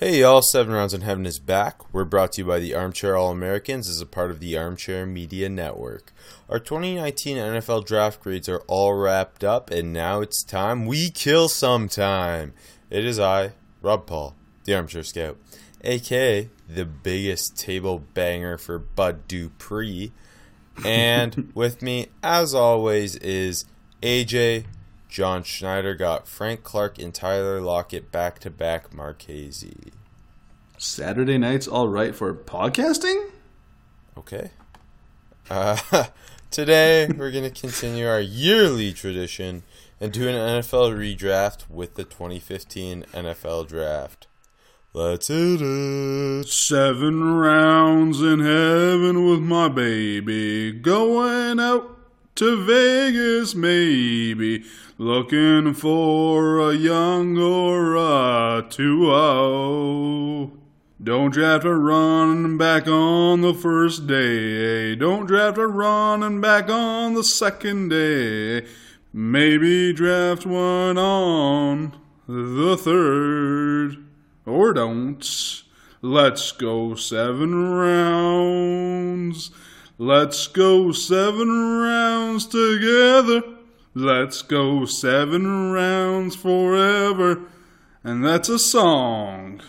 Hey y'all, Seven Rounds in Heaven is back. We're brought to you by the Armchair All Americans as a part of the Armchair Media Network. Our 2019 NFL draft grades are all wrapped up, and now it's time we kill some time. It is I, Rob Paul, the Armchair Scout, aka the biggest table banger for Bud Dupree. And with me, as always, is AJ. John Schneider got Frank Clark and Tyler Lockett back to back Marchese. Saturday night's all right for podcasting? Okay. Uh, today, we're going to continue our yearly tradition and do an NFL redraft with the 2015 NFL Draft. Let's hit it. Seven rounds in heaven with my baby. Going out to Vegas, maybe. Looking for a young or a 2 Don't draft a running back on the first day. Don't draft a running back on the second day. Maybe draft one on the third. Or don't. Let's go seven rounds. Let's go seven rounds together. Let's go seven rounds forever. And that's a song.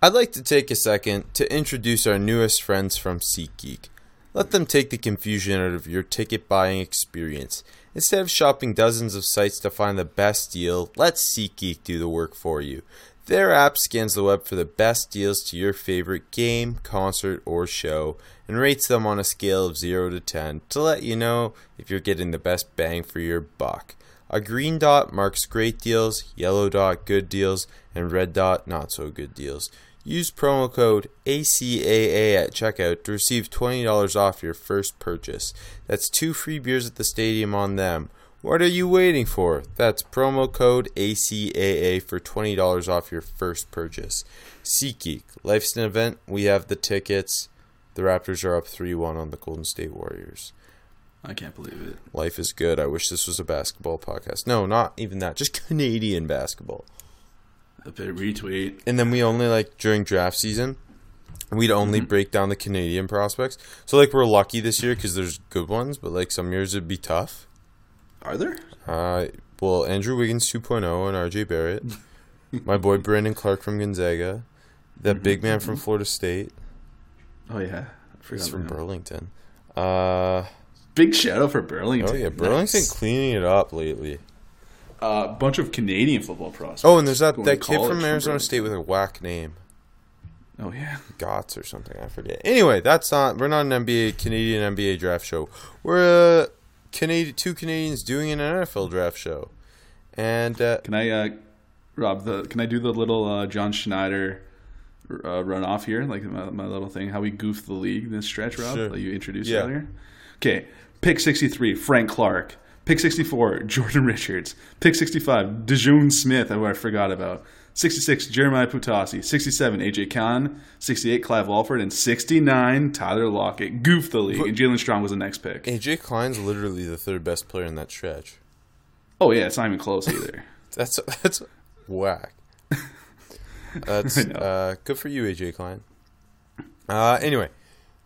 I'd like to take a second to introduce our newest friends from SeatGeek. Let them take the confusion out of your ticket buying experience. Instead of shopping dozens of sites to find the best deal, let SeatGeek do the work for you. Their app scans the web for the best deals to your favorite game, concert, or show and rates them on a scale of 0 to 10 to let you know if you're getting the best bang for your buck. A green dot marks great deals, yellow dot good deals, and red dot not so good deals. Use promo code ACAA at checkout to receive $20 off your first purchase. That's two free beers at the stadium on them. What are you waiting for? That's promo code ACAA for $20 off your first purchase. SeatGeek, life's an event. We have the tickets. The Raptors are up 3 1 on the Golden State Warriors. I can't believe it. Life is good. I wish this was a basketball podcast. No, not even that. Just Canadian basketball. A bit retweet. And then we only, like, during draft season, we'd only Mm-hmm. break down the Canadian prospects. So, like, we're lucky this year because there's good ones, but, like, some years it'd be tough. Are there? Uh, well, Andrew Wiggins 2.0 and RJ Barrett. My boy Brandon Clarke from Gonzaga. That big man from Florida State. Oh yeah, I He's from. Burlington. Uh, Big shout out for Burlington. oh, yeah. Burlington Nice. cleaning it up lately. A uh, bunch of Canadian football prospects. Oh, and there's that, that kid from Arizona Burlington. State with a whack name. Oh yeah. Gots or something. I forget. Anyway, that's not. We're not an NBA Canadian NBA draft show. We're uh, Canadian two Canadians doing an NFL draft show, and uh, Can I, uh, Rob? The can I do the little uh, John Schneider uh, run off here, like my, my little thing? How we goofed the league this stretch, Rob? Sure. That you introduced Yeah. earlier. Okay, pick sixty three, Frank Clark. Pick sixty four, Jordan Richards. Pick sixty five, D'Joun Smith, who I forgot about. 66, Jeremiah Poutasi. 67, AJ Cann. 68, Clive Walford. And 69, Tyler Lockett. Goof the league. And Jaelen Strong was the next pick. AJ Klein's literally the third best player in that stretch. Oh, yeah, it's not even close either. That's that's whack. That's uh, good for you, AJ Klein. Uh, anyway,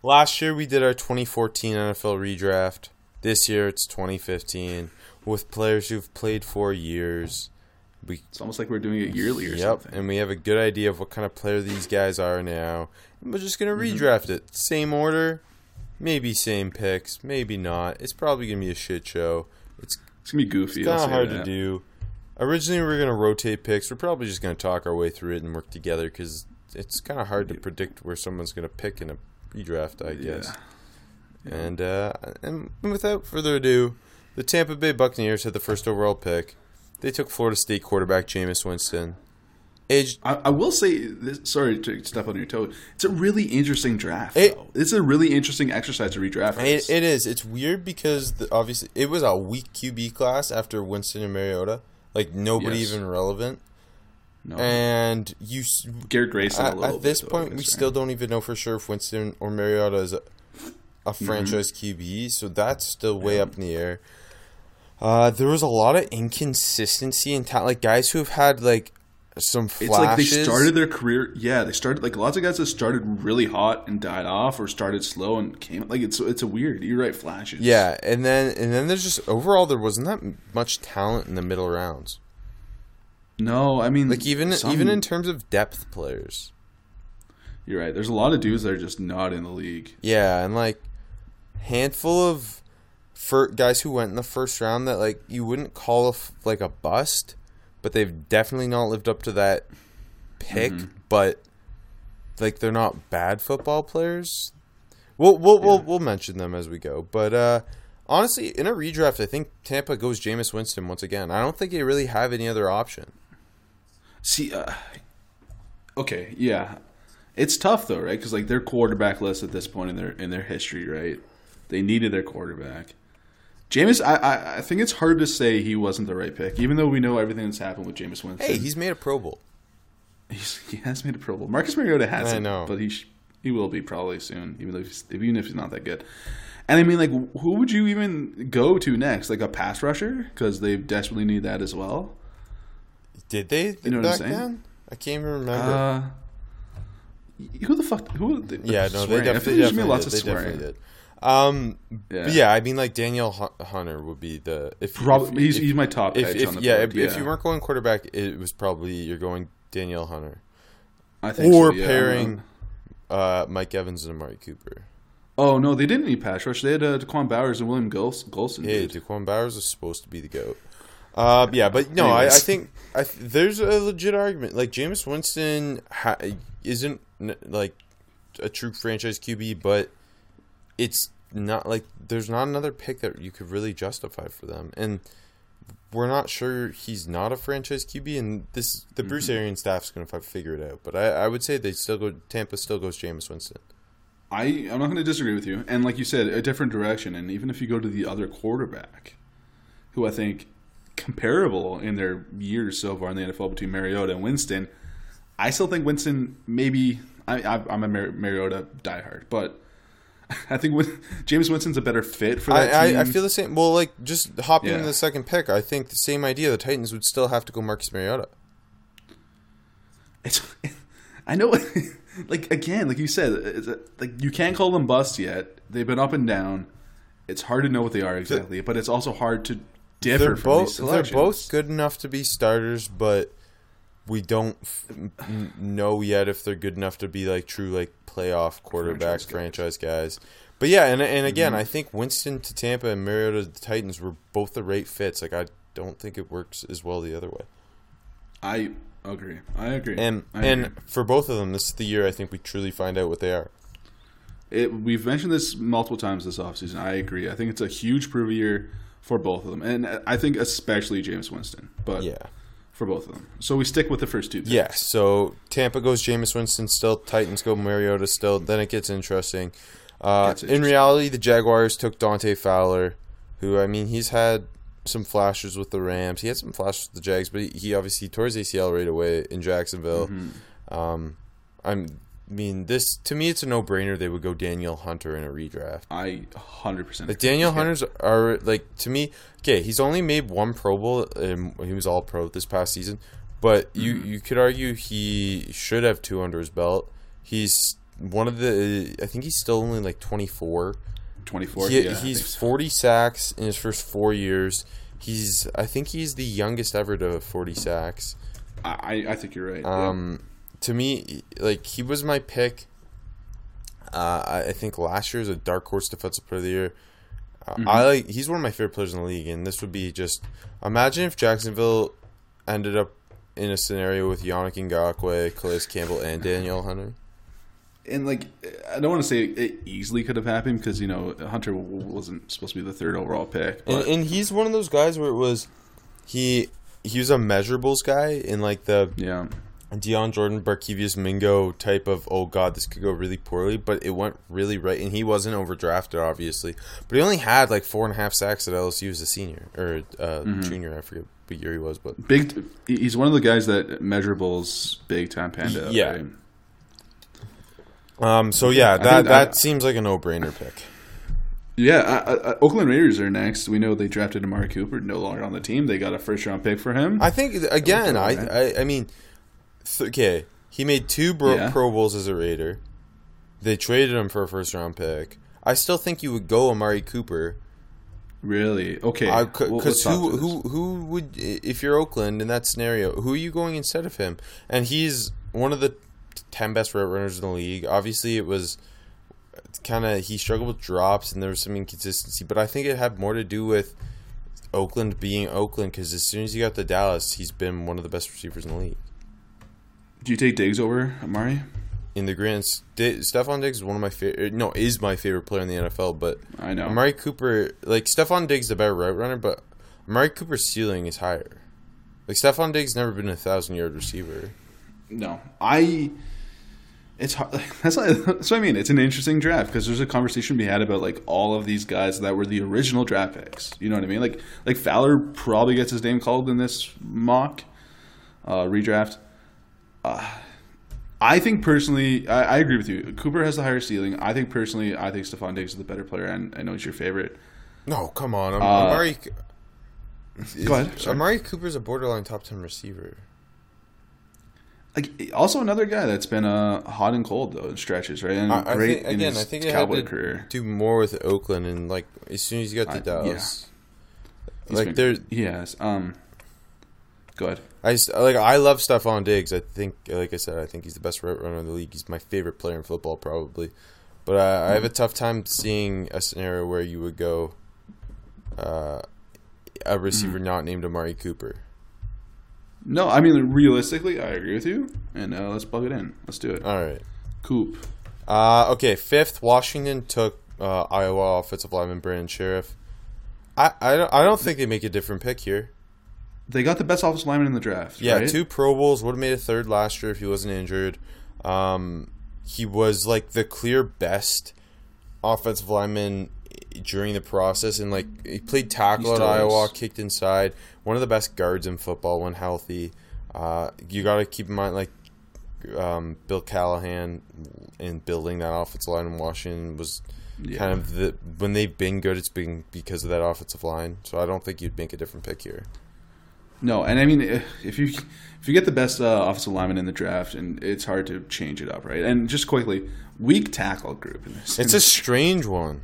last year we did our 2014 NFL redraft. This year it's 2015 with players who've played for years. We It's almost like we're doing it yearly or yep, something. and we have a good idea of what kind of player these guys are now. And we're just gonna Mm-hmm. redraft it, same order, maybe same picks, maybe not. It's probably gonna be a shit show. It's It's going to be goofy. it's kind of hard that. to do. Originally, we were going to rotate picks. We're probably just going to talk our way through it and work together because it's kind of hard to predict where someone's going to pick in a redraft, I guess. And uh, and without further ado, the Tampa Bay Buccaneers had the first overall pick. They took Florida State quarterback Jameis Winston. Age, I, I will say this. Sorry to step on your toe. It's a really interesting draft. It- though. It's a really interesting exercise to redraft. it, it is. It's weird because the, obviously it was a weak QB class after Winston and Mariota. Like nobody Yes. even relevant. no. And you Garrett Grayson. at, little at this point, we still don't even know for sure if Winston or Mariota is a, a Mm-hmm. franchise QB. So that's still way up in the air. Uh, there was a lot of inconsistency in talent, like guys who have had like some flashes. It's like they started their career. Yeah, they started like lots of guys that started really hot and died off, or started slow and came. Like it's it's a weird. You're right, flashes. Yeah, and then and then there's just overall there wasn't that much talent in the middle rounds. No, I mean Like even some- even in terms of depth players. You're right. There's a lot of dudes that are just not in the league. Yeah, and like handful of guys who went in the first round that like you wouldn't call a f- like a bust, but they've definitely not lived up to that pick. But like they're not bad football players. We'll we'll we'll, we'll mention them as we go. But uh, honestly, in a redraft, I think Tampa goes Jameis Winston once again. I don't think they really have any other option. See, uh, okay, yeah, it's tough though, right? Because like their quarterback list at this point in their in their history, right? They needed their quarterback. Jameis, I, I I think it's hard to say he wasn't the right pick, even though we know everything that's happened with Jameis Winston. Hey, he's made a Pro Bowl. He's, he has made a Pro Bowl. Marcus Mariota hasn't, I know. but he sh- he will be probably soon, even if he's, even if he's not that good. And I mean, like, who would you even go to next? Like a pass rusher because they desperately need that as well. Did they You know what I'm saying? then? I can't even remember. Uh, who the fuck? Who? They, Yeah, no, swearing. they I feel definitely, like there's definitely, been lots did. of swearing. Um, Yeah. yeah, I mean, like Danielle Hunter would be the if Probably, if- he's, if- he's my top if, if- yeah, board. if, you weren't going quarterback, it was probably you're going Danielle Hunter I think or so, yeah. pairing uh, Mike Evans and Amari Cooper. Oh no, they didn't need pass rush. They had uh, Da'Quan Bowers and William Gholston. Hey, dude. Da'Quan Bowers is supposed to be the goat. Uh, yeah, but no, I, I think I th- there's a legit argument. Like Jameis Winston ha- isn't like a true franchise QB, but it's not like there's not another pick that you could really justify for them, and we're not sure he's not a franchise QB. And this the Mm-hmm. Bruce Arians staff's going to figure it out. But I, I would say they still go. Tampa still goes Jameis Winston. I I'm not going to disagree with you. And like you said, a different direction. And even if you go to the other quarterback, who I think comparable in their years so far in the NFL between Mariota and Winston, I still think Winston maybe. I, I I'm a Mar- Mariota diehard, but I think Win- James Winston's a better fit for that I, team. I, I feel the same. Well, like just hopping Yeah. into the second pick, I think the same idea. The Titans would still have to go Marcus Mariota. it's I know like again like you said it's a, like you can't call them bust yet they've been up and down it's hard to know what they are exactly but it's also hard to differ They're from both they're both good enough to be starters, but we don't f- n- know yet if they're good enough to be like true like playoff quarterbacks, Franchise franchise guys. But yeah, and and again, Mm-hmm. I think Winston to Tampa and Mariota to the Titans were both the right fits. Like I don't think it works as well the other way. I agree I agree And I and agree. for both of them, this is the year I think we truly find out what they are. it, we've mentioned this multiple times this offseason I agree I think it's a huge prove year for both of them and I think especially James Winston but Yeah. For both of them so we stick with the first two picks. Yeah, so Tampa goes Jameis Winston still, Titans go Mariota still. Then it gets interesting. Uh, Gets in reality, the Jaguars took Dante Fowler, who I mean he's had some flashes with the Rams. He had some flashes with the Jags, but he, he obviously tore his ACL right away in Jacksonville. Mm-hmm. Um, I'm, I mean this to me it's a no brainer. They would go Danielle Hunter in a redraft. I 100% Like Danielle Hunter's are like to me. Okay, he's only made one Pro Bowl. And he was All Pro this past season, but you mm-hmm. you could argue he should have two under his belt. He's one of the. I think he's still only like twenty four. 24 He, yeah, he's so. forty sacks in his first four years. He's I think he's the youngest ever to have forty sacks. I, I think you're right yeah. Um, To me, like he was my pick. Uh, I, I think last year was a dark horse defensive player of the year. Uh, Mm-hmm. I like he's one of my favorite players in the league, and this would be just imagine if Jacksonville ended up in a scenario with Yannick Ngakoue, Calais Campbell, and Danielle Hunter. and like I don't want to say it easily could have happened because you know Hunter wasn't supposed to be the third overall pick. And, and he's one of those guys where it was he he was a measurables guy in like the yeah, Dion Jordan, Barkevius Mingo type of oh god, this could go really poorly, but it went really right, and he wasn't overdrafted obviously, but he only had like four and a half sacks at LSU as a senior or uh, junior. I forget what year he was, but Big. He's one of the guys that measurables big time panda. Yeah. right? um, so yeah, that that I- seems like a no brainer pick. Yeah, uh, uh, Oakland Raiders are next. We know they drafted Amari Cooper, no longer on the team. They got a first round pick for him. I think again, I. I, I mean, okay, he made two bro- Yeah. Pro Bowls as a Raider. They traded him for a first round pick. I still think you would go Amari Cooper. really? Okay. Because well, let's talk who who who would if you're Oakland in that scenario, who are you going instead of him? And he's one of the ten best route runners in the league. Obviously, it was kind of he struggled with drops and there was some inconsistency, but I think it had more to do with Oakland being Oakland because as soon as he got to Dallas, he's been one of the best receivers in the league. Do you take Diggs over Amari? In the grand, St- Stefon Diggs is one of my favorite. No, is my favorite player in the NFL. But I know. Amari Cooper, like Stefon Diggs, the better route runner, but Amari Cooper's ceiling is higher. Like Stefon Diggs never been a thousand yard receiver. No, I. It's hard. That's, not, that's what I mean. It's an interesting draft because there's a conversation to be had about like all of these guys that were the original draft picks. You know what I mean? Like like Fowler probably gets his name called in this mock uh, redraft. Uh, I think personally, I, I agree with you. Cooper has the higher ceiling. I think personally, I think Stefon Diggs is the better player, and I know he's your favorite. No, come on, Am- Uh, Amari. Go ahead. Sorry. Amari Cooper's a borderline top ten receiver. Like also another guy that's been uh, hot and cold though in stretches, right? And I, I great think in again, his I think it Cowboy had to career. do more with Oakland and like as soon as you got to I- Dallas, He's like there. he has. Um, go ahead. I just, like I love Stefon Diggs. I think, like I said, I think he's the best route runner in the league. He's my favorite player in football, probably. But uh, I have a tough time seeing a scenario where you would go uh, a receiver not named Amari Cooper. No, I mean realistically, I agree with you, and uh, let's plug it in. Let's do it. All right. Coop. Uh, okay, fifth, Washington took uh, Iowa offensive lineman Brandon Scherff. I, I, don't, I don't think they make a different pick here. They got the best offensive lineman in the draft. Yeah, right? two Pro Bowls. Would have made a third last year if he wasn't injured. Um, he was like the clear best offensive lineman during the process, and like he played tackle He at Iowa, is. kicked inside. One of the best guards in football when healthy. Uh, you got to keep in mind like um, Bill Callahan in building that offensive line in Washington was Yeah. kind of the when they've been good, it's been because of that offensive line. So I don't think you'd make a different pick here. No, and I mean if you if you get the best uh, offensive lineman in the draft, and it's hard to change it up, right? And just quickly, weak tackle group in this. It's a strange one.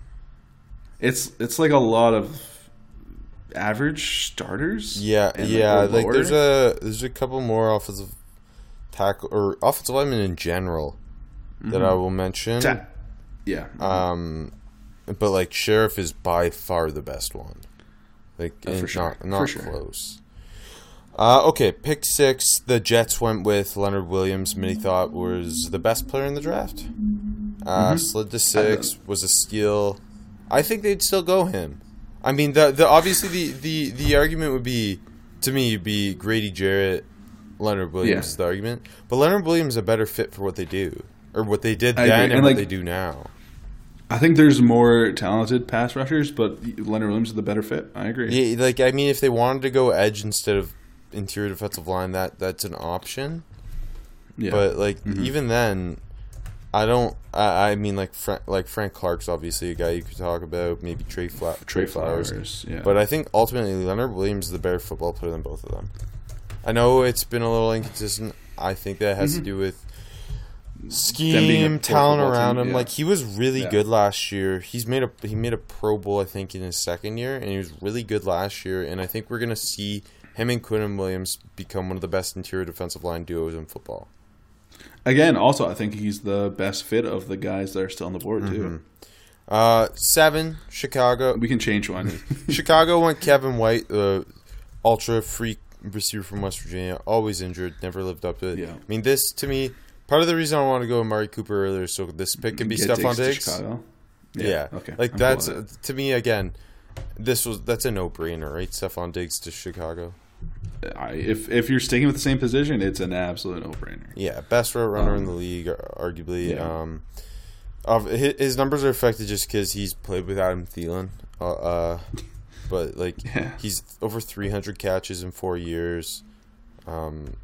it's it's like a lot of average starters. Yeah, yeah. or Like there's a there's a couple more offensive tackle or offensive linemen in general that I will mention. Ta- yeah. Um, but like Scherff is by far the best one. Like Oh, sure. not not sure. close. Uh, okay, pick six. The Jets went with Leonard Williams. Many thought was the best player in the draft. Uh, Mm-hmm. Slid to six was a steal. I think they'd still go him. I mean, the the obviously the the the argument would be to me be Grady Jarrett, Leonard Williams Yeah. is the argument, but Leonard Williams is a better fit for what they do or what they did I then agree. and, And, what they do now. I think there's more talented pass rushers, but Leonard Williams is the better fit. I agree. Yeah, like I mean, if they wanted to go edge instead of interior defensive line, that that's an option. Yeah. But like even then, I don't. I, I mean, like Fra- like Frank Clark's obviously a guy you could talk about. Maybe Trey Fla- Trey, Trey Flowers. Flowers, yeah. But I think ultimately Leonard Williams is the better football player than both of them. I know it's been a little inconsistent. I think that has to do with scheme, talent around team, him. yeah. Like he was really Yeah. good last year. He's made a he made a Pro Bowl I think in his second year, and he was really good last year. And I think we're gonna see him and Quinn Williams become one of the best interior defensive line duos in football. Again, also, I think he's the best fit of the guys that are still on the board too. Uh, seven Chicago. We can change one. Chicago went Kevin White, the ultra freak receiver from West Virginia, always injured, never lived up to it. Yeah. I mean, this to me, part of the reason I want to go Amari Cooper earlier, so this pick can be Get Stefon Diggs. Chicago. Yeah. Okay. Like I'm that's cool to me again. This was that's a no brainer, right? Stefon Diggs to Chicago. I, if if you're sticking with the same position, it's an absolute no brainer. Yeah, best route runner in the league, arguably. Um, yeah. Um, of his, numbers are affected just because he's played with Adam Thielen. Uh, uh, but like Yeah. he's over 300 catches in four years. Um,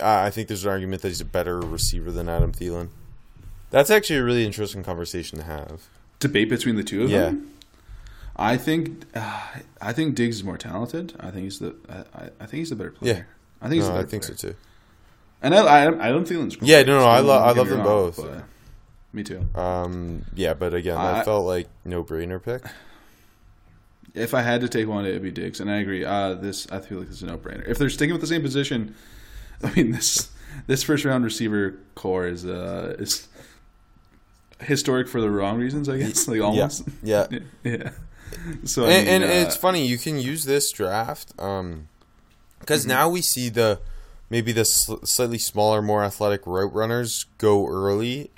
I I think there's an argument that he's a better receiver than Adam Thielen. That's actually a really interesting conversation to have. Debate between the two of Yeah. them. I think uh, I think Diggs is more talented. I think he's the I, I- think he's the better player. Yeah. I think he's No, I think so too. And I I, I don't Thielen's great. Yeah, no, no, I Don't lo- I love them wrong, both. me too. Um, yeah, but again, I, I- felt like no brainer pick. If I had to take one, it'd be Diggs, and I agree. Uh, this I feel like this is a no brainer. If they're sticking with the same position, I mean this this first round receiver core is uh is historic for the wrong reasons, I guess. Like almost, Yeah, yeah. So and, and uh, it's funny you can use this draft um because Mm-hmm. now we see the maybe the sl- slightly smaller more athletic route runners go early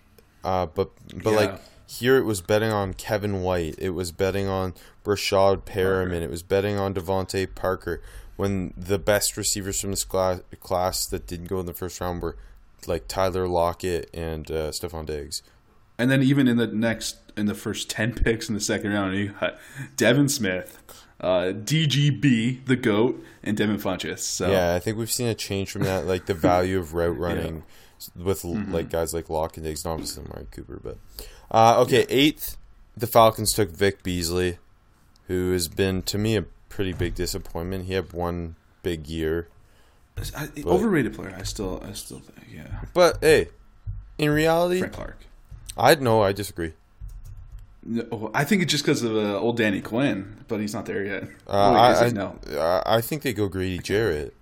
uh but but Yeah. like here it was betting on Kevin White it was betting on Breshad Perriman it was betting on DeVante Parker when the best receivers from this class, class that didn't go in the first round were like Tyler Lockett and uh, Stefon Diggs And then even in the next, in the first ten picks in the second round, you got Devin Smith, uh, DGB, the goat, and Devin Funchess. So Yeah, I think we've seen a change from that, like the value of route running with Mm-hmm. like guys like Lock and Diggs, not obviously Mark Cooper, but uh, okay, eighth, the Falcons took Vic Beasley, who has been to me a pretty big disappointment. He had one big year, I, overrated player. I still, I still think, yeah. but hey, in reality, Frank Clark. I no, I disagree. No, I think it's just because of uh, old Danny Quinn, but he's not there yet. Uh, I, I, no. I I think they go Grady Jarrett.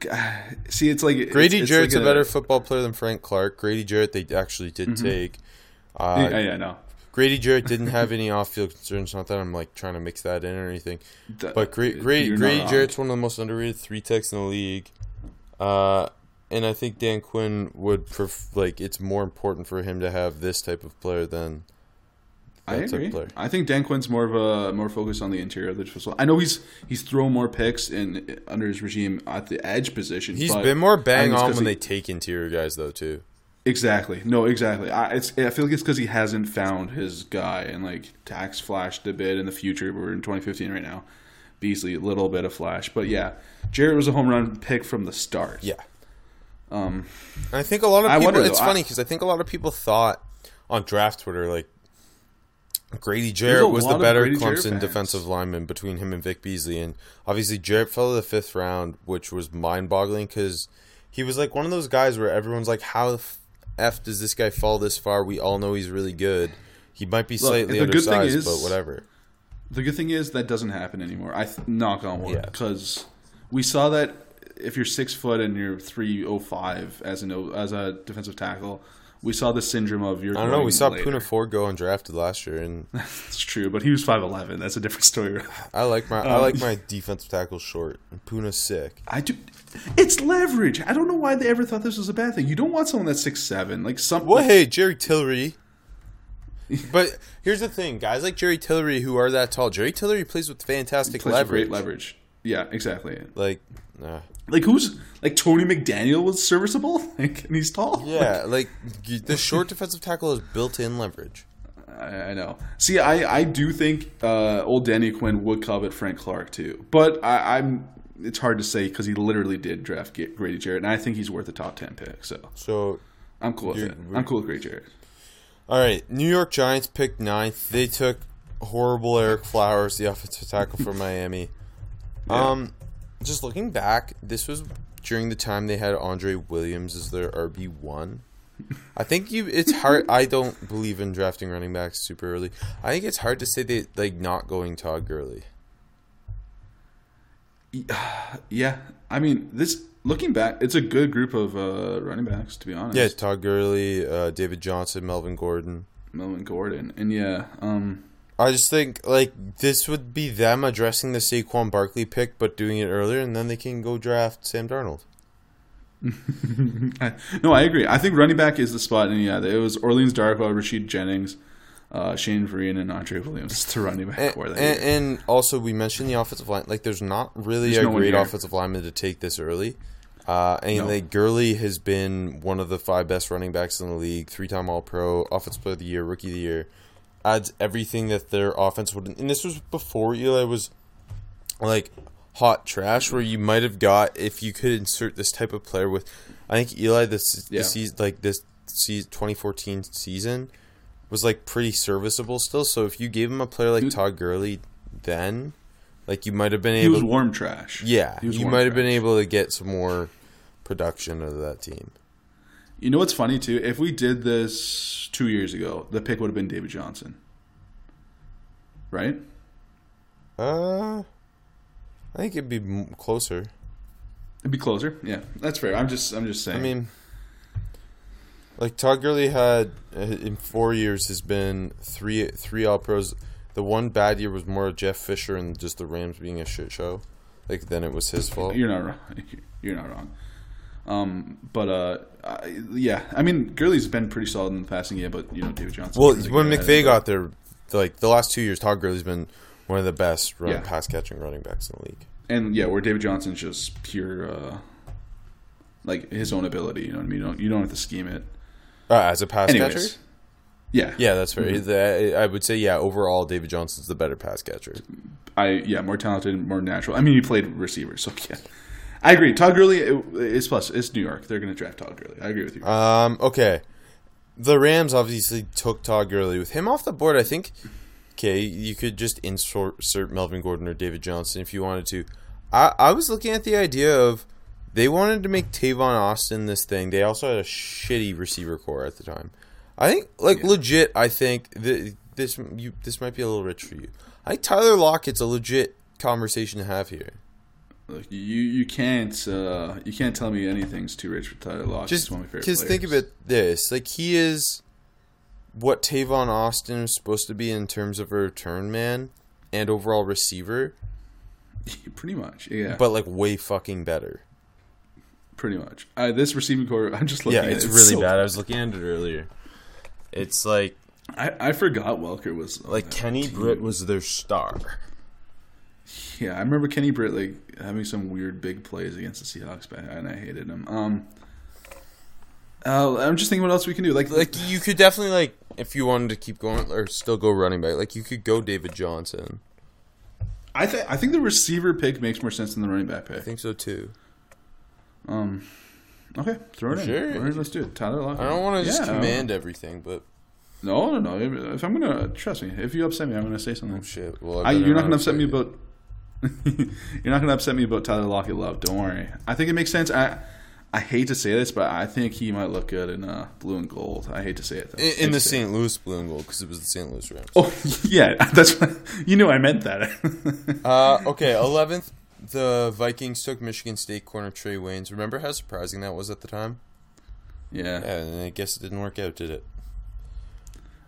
See, it's like Grady it's, it's Jarrett's like a better football player than Frank Clark. Grady Jarrett they actually did take. Uh, Mm-hmm. Yeah, yeah, no. Grady Jarrett didn't have any off-field concerns. Not that I'm like trying to mix that in or anything, Th- but Gra- you're Grady, Grady. Jarrett's one of the most underrated three techs in the league. Uh, and I think Dan Quinn would pref- like it's more important for him to have this type of player than I that type agree. of player. I think Dan Quinn's more of a more focused on the interior of the defense. I know he's he's thrown more picks in under his regime at the edge position. He's been more bang on when he- they take interior guys though too. Exactly. No, exactly. I, it's, I feel like it's because he hasn't found his guy, and like Takk flashed a bit in the future. We're in 2015 right now. Beasley, a little bit of flash, but yeah, Jarrett was a home run pick from the start. Yeah. Um, I think a lot of people. wonder, it's though, funny because I think a lot of people thought on draft Twitter like Grady Jarrett was the better Clemson defensive lineman between him and Vic Beasley, and obviously Jarrett fell to the fifth round, which was mind-boggling because he was like one of those guys where everyone's like, "How the f-, does this guy fall this far?" We all know he's really good. He might be slightly thing undersized, is- but whatever. The good thing is that doesn't happen anymore. I th- knock on wood Yeah. because we saw that if you're six foot and you're three oh five as an as a defensive tackle, we saw the syndrome of you're. I don't know. We saw later. Poona Ford go undrafted last year, and It's true, but he was five eleven. That's a different story. I like my Um, I like my defensive tackle short. Poona's sick. I do. It's leverage. I don't know why they ever thought this was a bad thing. You don't want someone that's six seven, like some. Well, hey, Jerry Tillery. but here's the thing, guys like Jerry Tillery who are that tall. Jerry Tillery plays with fantastic plays with leverage. great leverage. Yeah, exactly. Like, nah. Like who's like Tony McDaniel was serviceable, like, and he's tall. yeah, like you- the short defensive tackle is built-in leverage. I, I know. See, I I do think uh, old Danny Quinn would covet Frank Clark too, but I, I'm. It's hard to say because he literally did draft Grady Jarrett, and I think he's worth a top ten pick. So So, I'm cool with it. I'm cool with Grady Jarrett. all right, New York Giants picked ninth. They took horrible Ereck Flowers, the offensive tackle from Miami. Um, just looking back, this was during the time they had Andre Williams as their RB one. I think you. It's hard. I don't believe in drafting running backs super early. I think it's hard to say they like not going Todd Gurley. Yeah, I mean, this looking back, it's a good group of uh, running backs to be honest. Yeah, Todd Gurley, uh, David Johnson, Melvin Gordon. Melvin Gordon, and yeah, um, I just think like this would be them addressing the Saquon Barkley pick, but doing it earlier, and then they can go draft Sam Darnold. No, I agree. I think running back is the spot, and yeah, it was Orleans Darkwa, Rashad Jennings. uh, Shane Vereen and Andre Williams to running back And, core and, and also, we mentioned the offensive line. Like, there's not really There's a no great offensive lineman to take this early. Uh, and No. like Gurley has been one of the five best running backs in the league, three-time All-Pro, Offensive Player of the Year, Rookie of the Year. Adds everything that their offense would. And this was before Eli was like hot trash, where you might have got if you could insert this type of player with. I think Eli this Yeah. this season, like this season, 2014 season was like pretty serviceable still. So if you gave him a player like Todd Gurley, then like you might have been able. he was warm trash. yeah, He was you might have been able to get some more production out of that team. You know what's funny too? If we did this two years ago, the pick would have been David Johnson, right? Uh, I think it'd be closer. It'd be closer. Yeah, that's fair. I'm just, I'm just saying. I mean, like Todd Gurley had uh, in four years has been three three All Pros. The one bad year was more Jeff Fisher and just the Rams being a shit show. Like then it was his fault. You're not wrong. You're not wrong. Um, but uh, Yeah, I mean, Gurley's been pretty solid in the passing game, but you know, David Johnson. Well, when McVay got there, like the last two years, Todd Gurley's been one of the best run, Yeah. pass catching running backs in the league. and yeah, where David Johnson's just pure, uh, like his own ability. You know what I mean? You don't, you don't have to scheme it. Uh, as a pass Anyways, catcher, yeah, yeah, that's fair. Mm-hmm. I would say yeah. Overall, David Johnson's the better pass catcher. I yeah, more talented, more natural. I mean, he played receiver, so yeah. I agree. Todd Gurley is plus. It's New York. They're going to draft Todd Gurley. I agree with you. Um, okay. The Rams obviously took Todd Gurley. With him off the board, I think, okay, you could just insert Melvin Gordon or David Johnson if you wanted to. I, I was looking at the idea of they wanted to make Tavon Austin this thing. They also had a shitty receiver core at the time. I think, like, legit, I think th- this you this might be a little rich for you. I think Tyler Lockett's a legit conversation to have here. Look, you you can't uh, you can't tell me anything's too rich for Tyler Lockett. Just He's one of my favorite because think about this, like he is what Tavon Austin is supposed to be in terms of a return man and overall receiver, pretty much, yeah, but like way fucking better. pretty much. Uh, this receiving core, I'm just looking. Yeah, at it's it. It's really so- bad. I was looking at it earlier. It's like I, I forgot Welker was like Kenny team. Britt was their star. Yeah, I remember Kenny Britt like having some weird big plays against the Seahawks back, and I hated him. Um, uh, I'm just thinking what else we can do. Like, Like you could definitely like if you wanted to keep going or still go running back, like you could go David Johnson. I think I think the receiver pick makes more sense than the running back pick. I think so too. Um, okay, throw it in. Sure. In. Let's do it. Tyler Lockett. I don't want to just Yeah, command everything, but No, no, no. If I'm gonna trust me, if you upset me, I'm gonna say something. oh shit. Well, I, you're not gonna upset upset me about. you're not gonna upset me about Tyler Lockett love. Don't worry. I think it makes sense. I I hate to say this, but I think he might look good in uh, blue and gold. I hate to say it though. in, in the to. St. Louis blue and gold because it was the St. Louis Rams. Oh yeah, that's what, you knew I meant that. Uh, okay, eleventh, the Vikings took Michigan State corner Trae Waynes. Remember how surprising that was at the time? yeah. Yeah, and I guess it didn't work out, did it?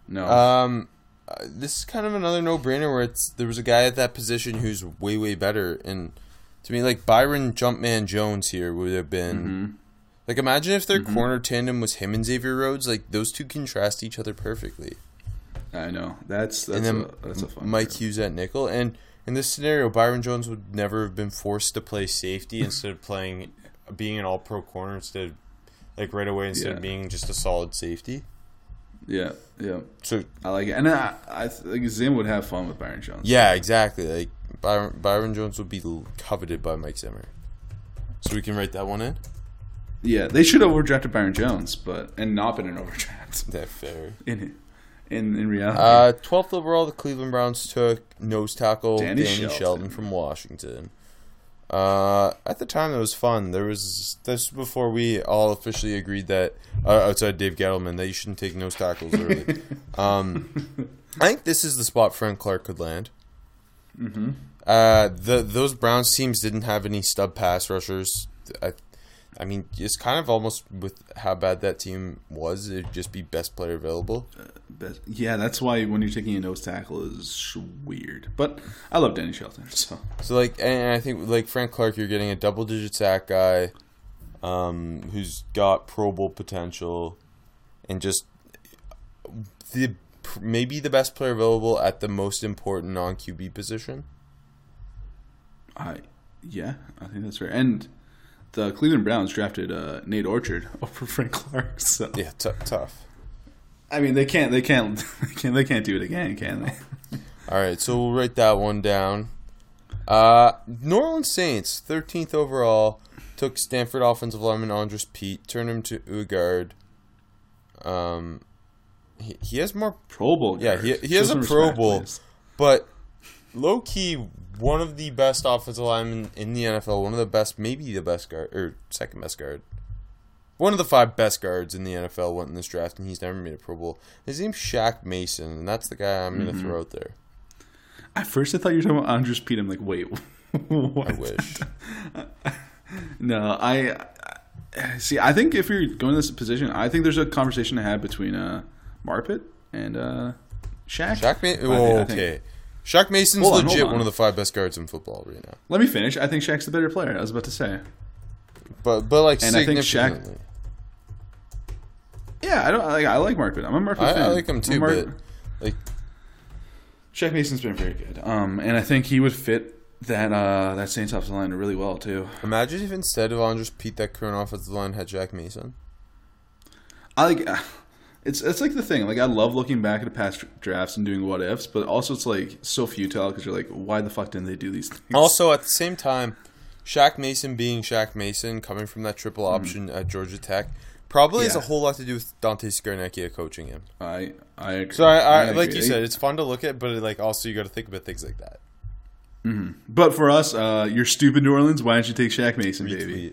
No. Um, uh, this is kind of another no-brainer where it's there was a guy at that position who's way way better, and to me, like Byron Jumpman Jones here would have been. Mm-hmm. Like, imagine if their corner tandem was him and Xavier Rhodes. Like, those two contrast each other perfectly. I know. That's that's and then a, that's a fun. Mike pick. Hughes at nickel. And in this scenario, Byron Jones would never have been forced to play safety instead of playing, being an all pro corner instead of, like, right away instead Yeah. of being just a solid safety. Yeah, yeah. So, I like it, and I, I think Zim would have fun with Byron Jones. yeah, exactly. Like, Byron, Byron Jones would be coveted by Mike Zimmer. So we can write that one in? yeah. They should have overdrafted Byron Jones, but and not been an overdraft That fair. in in in reality. Uh, 12th overall, the Cleveland Browns took nose tackle Danny Danny, Shelton. Shelton. from Washington. Uh, at the time, it was fun. There was this was before we all officially agreed that uh, outside Dave Gettleman that you shouldn't take nose tackles early. um, I think this is the spot Frank Clark could land. Mm-hmm. Uh, the those Browns teams didn't have any stub pass rushers. I, I mean, it's kind of almost with how bad that team was. It'd just be best player available. But yeah, that's why when you're taking a nose tackle is weird. But I love Danny Shelton, so So like, and I think like Frank Clark, you're getting a double-digit sack guy, um, who's got Pro Bowl potential, and just the maybe the best player available at the most important non QB position. I yeah, I think that's fair. And the Cleveland Browns drafted uh, Nate Orchard over Frank Clark. So Yeah, t- tough. I mean, they can't, they can't, they can't, they can't do it again, can they? All right, so we'll write that one down. Uh, New Orleans Saints, 13th overall, took Stanford offensive lineman Andrus Peat, turned him to Ugard. Um, he, he has more, Pro Bowl. yeah, he, he has a Pro Bowl, please. but low key one of the best offensive linemen in the NFL, one of the best, maybe the best guard or second best guard. One of the five best guards in the NFL went in this draft, and he's never made a Pro Bowl. His name's Shaq Mason, and that's the guy I'm going to throw out there. At first, I thought you were talking about Andrus Peat. I'm like, wait, what? I wish. No, I, I see. I think if you're going to this position, I think there's a conversation to have between uh, Marpet and uh, Shaq. Shaq Mason. Oh, okay. Shaq Mason's Hold on, legit on. one of the five best guards in football right now. Let me finish. I think Shaq's the better player. I was about to say. But but like And I think Shaq- significantly. Yeah, I don't. Like, I like Marpet. I'm a I, fan. I like him too, Mar- but like Shaq Mason's been very good. Um, and I think he would fit that uh that Saints offensive line really well too. imagine if instead of Andrus Peat, that current offensive line had Shaq Mason. I like. It's it's like the thing. Like I love looking back at the past drafts and doing what ifs, but also it's like so futile because you're like, why the fuck didn't they do these things? Also, at the same time, Shaq Mason being Shaq Mason, coming from that triple option at Georgia Tech, probably has a Hmm. Whole lot to do with Dante Scarnecchia coaching him. I I agree. So I, I, like agree. you said, it's fun to look at, but like also you got to think about things like that. But for us, uh, you're stupid, New Orleans. Why don't you take Shaq Mason, baby?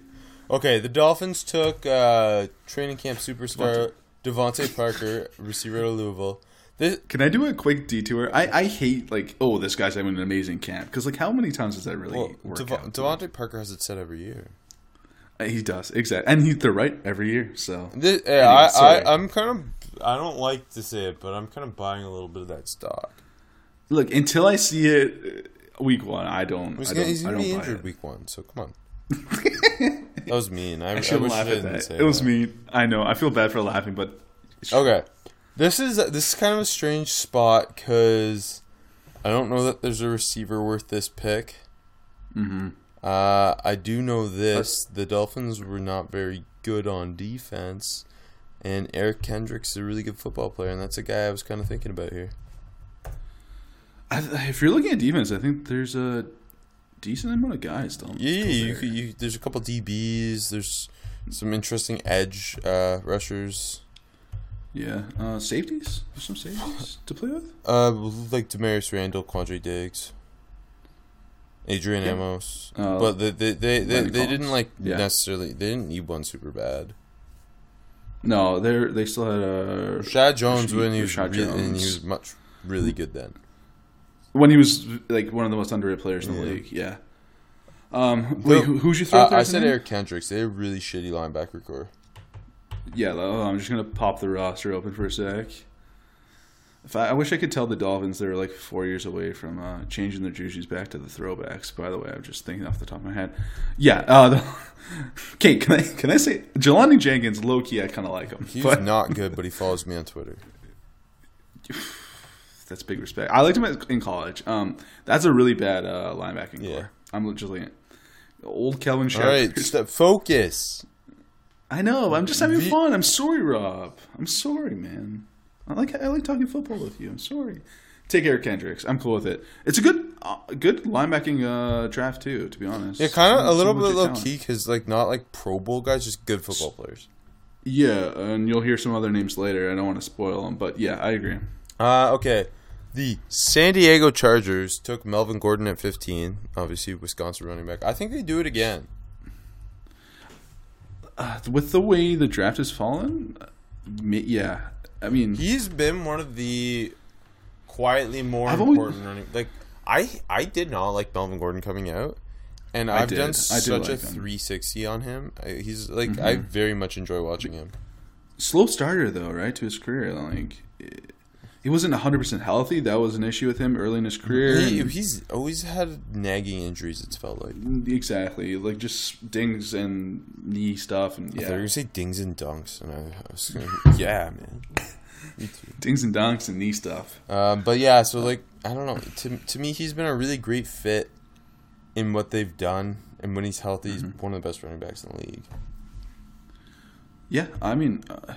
Okay, the Dolphins took uh, training camp superstar DeVante Parker, receiver to Louisville. This, Can I do a quick detour? I, I hate like, oh, this guy's having an amazing camp because like, how many times does that really well, work? Dev- out? DeVante Parker has it said every year. Uh, He does exactly, and he, they're right every year. So This, yeah, Anyway, I, sorry. I, I'm kind of. I don't like to say it, but I'm kind of buying a little bit of that stock. look, until I see it uh, week one, I don't. He's I don't, he's gonna don't be buy injured it. week one, so come on. that was mean. I, I shouldn't laugh at that. It was that. me. I know. I feel bad for laughing, but Okay, this is this is kind of a strange spot because I don't know that there's a receiver worth this pick. Mm-hmm. Uh, I do know this: the Dolphins were not very good on defense, and Eric Kendricks is a really good football player, and that's a guy I was kind of thinking about here. I, if you're looking at defense, I think there's a decent amount of guys still. Yeah, still you, could, you there's a couple DBs. There's some interesting edge uh, rushers. Yeah, uh, safeties. There's some safeties to play with. Uh, like Damarious Randall, Quandre Diggs, Adrian Yeah. Amos, Uh, but they they they, they, they didn't like Yeah. necessarily they didn't need one super bad. No, they're they still had a Shad Jones Rashid- when he was Rashad really, and he was much really good then. When he was like one of the most underrated players in the Yeah. league. Yeah. Um, wait, who, who'd you throw? Uh, I said name? Eric Kendricks. They have really shitty linebacker core. Yeah, I'm just gonna pop the roster open for a sec. If I, I wish I could tell the Dolphins they're like four years away from uh, changing their jerseys back to the throwbacks. By the way, I'm just thinking off the top of my head. Yeah. Uh, the, okay, can I can I say Jelani Jenkins? Low key, I kind of like him. He's but not good, but he follows me on Twitter. that's big respect. I liked him at- in college. Um, that's a really bad uh, linebacking Yeah. core. I'm looking old Kelvin All right, step focus. I know. I'm just having fun. I'm sorry, Rob. I'm sorry, man. I like I like talking football with you. I'm sorry. Take Eric Kendricks. I'm cool with it. It's a good uh, good linebacking uh, draft too. To be honest, Yeah, kind of a little bit low talent. key because like not like Pro Bowl guys, just good football players. Yeah, and you'll hear some other names later. I don't want to spoil them, but yeah, I agree. Uh, okay. The San Diego Chargers took Melvin Gordon at 15. Obviously, Wisconsin running back. I think they do it again. Uh, with the way the draft has fallen, yeah. I mean, He's been one of the quietly more I've always- important running. Like I, I did not like Melvin Gordon coming out, and I've done such a like him. 360 on him. He's like Mm-hmm. I very much enjoy watching him. slow starter though, right to his career. Like it- he wasn't 100 percent healthy. That was an issue with him early in his career. He, he's always had nagging injuries. It's felt like. Exactly, like just dings and knee stuff, and I thought you were say dings and dunks, and I, I was gonna, yeah, man. Dings and donks and knee stuff. Um, but yeah, so like I don't know. To to me, he's been a really great fit in what they've done, and when he's healthy, he's Mm-hmm. one of the best running backs in the league. Yeah, I mean, uh,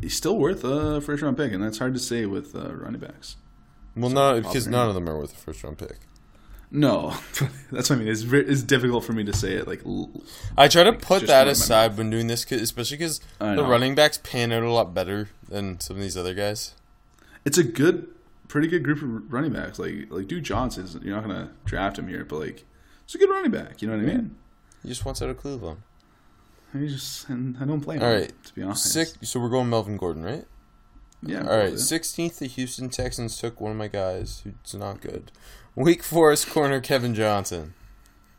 he's still worth a first round pick, and that's hard to say with uh, running backs. Well, not because none of them are worth a first round pick. No, that's what I mean. It's it's difficult for me to say it. Like, I try to put that aside when doing this, 'cause- especially because the running backs pan out a lot better than some of these other guys. it's a good, pretty good group of running backs. Like, like Duke Johnson. You're not gonna draft him here, but like, it's a good running back. You know what I mean? He just wants out of Cleveland. I just, and I don't blame him. All right, to be honest. Six, so we're going Melvin Gordon, right? Yeah. All right, sixteenth, the Houston Texans took one of my guys who's not good. Wake Forest corner Kevin Johnson.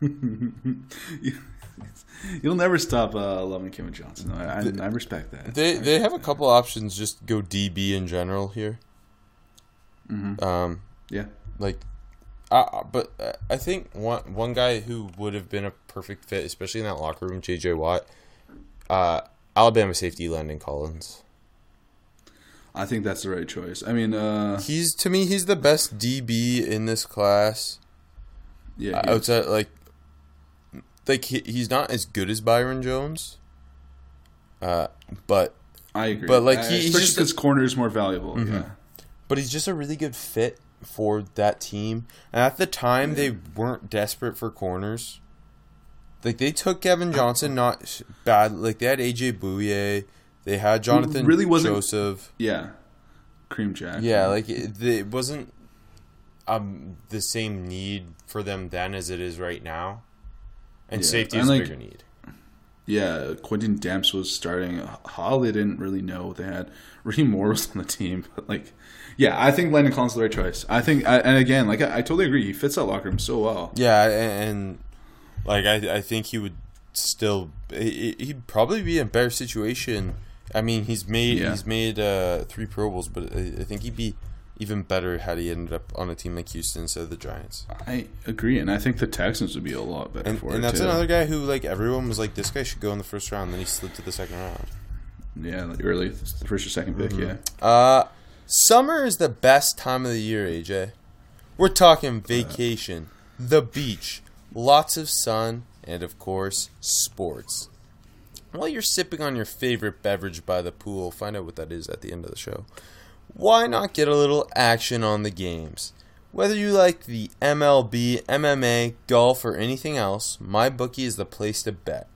You'll never stop uh, loving Kevin Johnson. I, I, I respect that. They they have a couple options. Just go DB in general here. Um, yeah. like, uh, but uh, I think one one guy who would have been a perfect fit, especially in that locker room, J.J. Watt, uh, Alabama safety Landon Collins. I think that's the right choice. I mean, uh, He's to me, he's the best DB in this class. yeah, Uh, outside like like he, he's not as good as Byron Jones. Uh, but I agree. but, like, Uh, he- he's just because corner is more valuable. Yeah. but he's just a really good fit for that team. And at the time, they weren't desperate for corners. Like they took Kevin Johnson, not bad. Like they had AJ Bouye, they had Jonathan really wasn't- Joseph. Yeah. Cream Jack. Yeah, like it, it wasn't um the same need for them then as it is right now. And Yeah, safety is a bigger need. Yeah, Quintin Demps was starting. Hall, they didn't really know what they had. Rahim Moore was on the team, but like, yeah, I think Landon Collins is the right choice. I think, I, and again, like I, I totally agree, he fits that locker room so well. Yeah, and like I, I think he would still he, he'd probably be in a better situation. I mean, he's made Yeah. he's made uh, three Pro Bowls, but I, I think he'd be even better had he ended up on a team like Houston instead of the Giants. I agree, and I think the Texans would be a lot better And, for and it that's too. another guy who like everyone was like, this guy should go in the first round. Then he slipped to the second round. Yeah, like early, the first or second pick. Mm-hmm. Yeah, Uh, summer is the best time of the year, AJ. We're talking vacation, the beach, lots of sun, and of course, sports. While you're sipping on your favorite beverage by the pool, find out what that is at the end of the show. Why not get a little action on the games? Whether you like the MLB, MMA, golf, or anything else, MyBookie is the place to bet.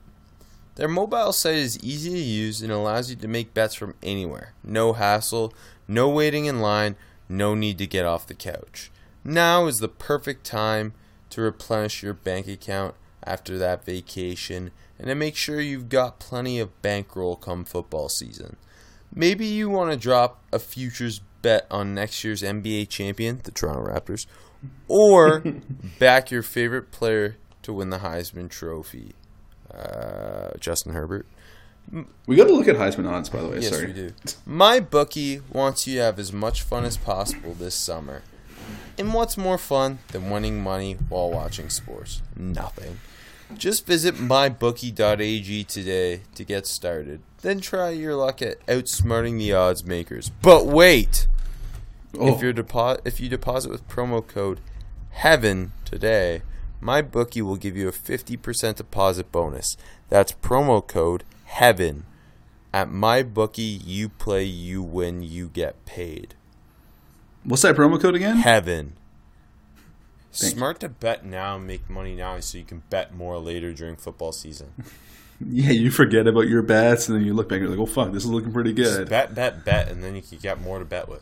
Their mobile site is easy to use and allows you to make bets from anywhere. No hassle, no waiting in line, no need to get off the couch. Now is the perfect time to replenish your bank account after that vacation and to make sure you've got plenty of bankroll come football season. Maybe you want to drop a futures bet on next year's NBA champion, the Toronto Raptors, or back your favorite player to win the Heisman Trophy uh, Justin Herbert. we got to look at Heisman odds, by the way. Yes, Sorry, we do. My bookie wants you to have as much fun as possible this summer. And what's more fun than winning money while watching sports? Nothing. Just visit mybookie.ag today to get started. Then try your luck at outsmarting the odds makers. But wait! Oh, If you depo- if you deposit with promo code HEAVEN today, my bookie will give you a 50% deposit bonus. That's promo code HEAVEN. At my bookie, you play, you win, you get paid. What's that promo code again? Heaven. Smart to bet now make money now so you can bet more later during football season. Yeah, you forget about your bets, and then you look back and you're like, "Oh fuck, this is looking pretty Just good." bet, bet, bet, and then you can get more to bet with.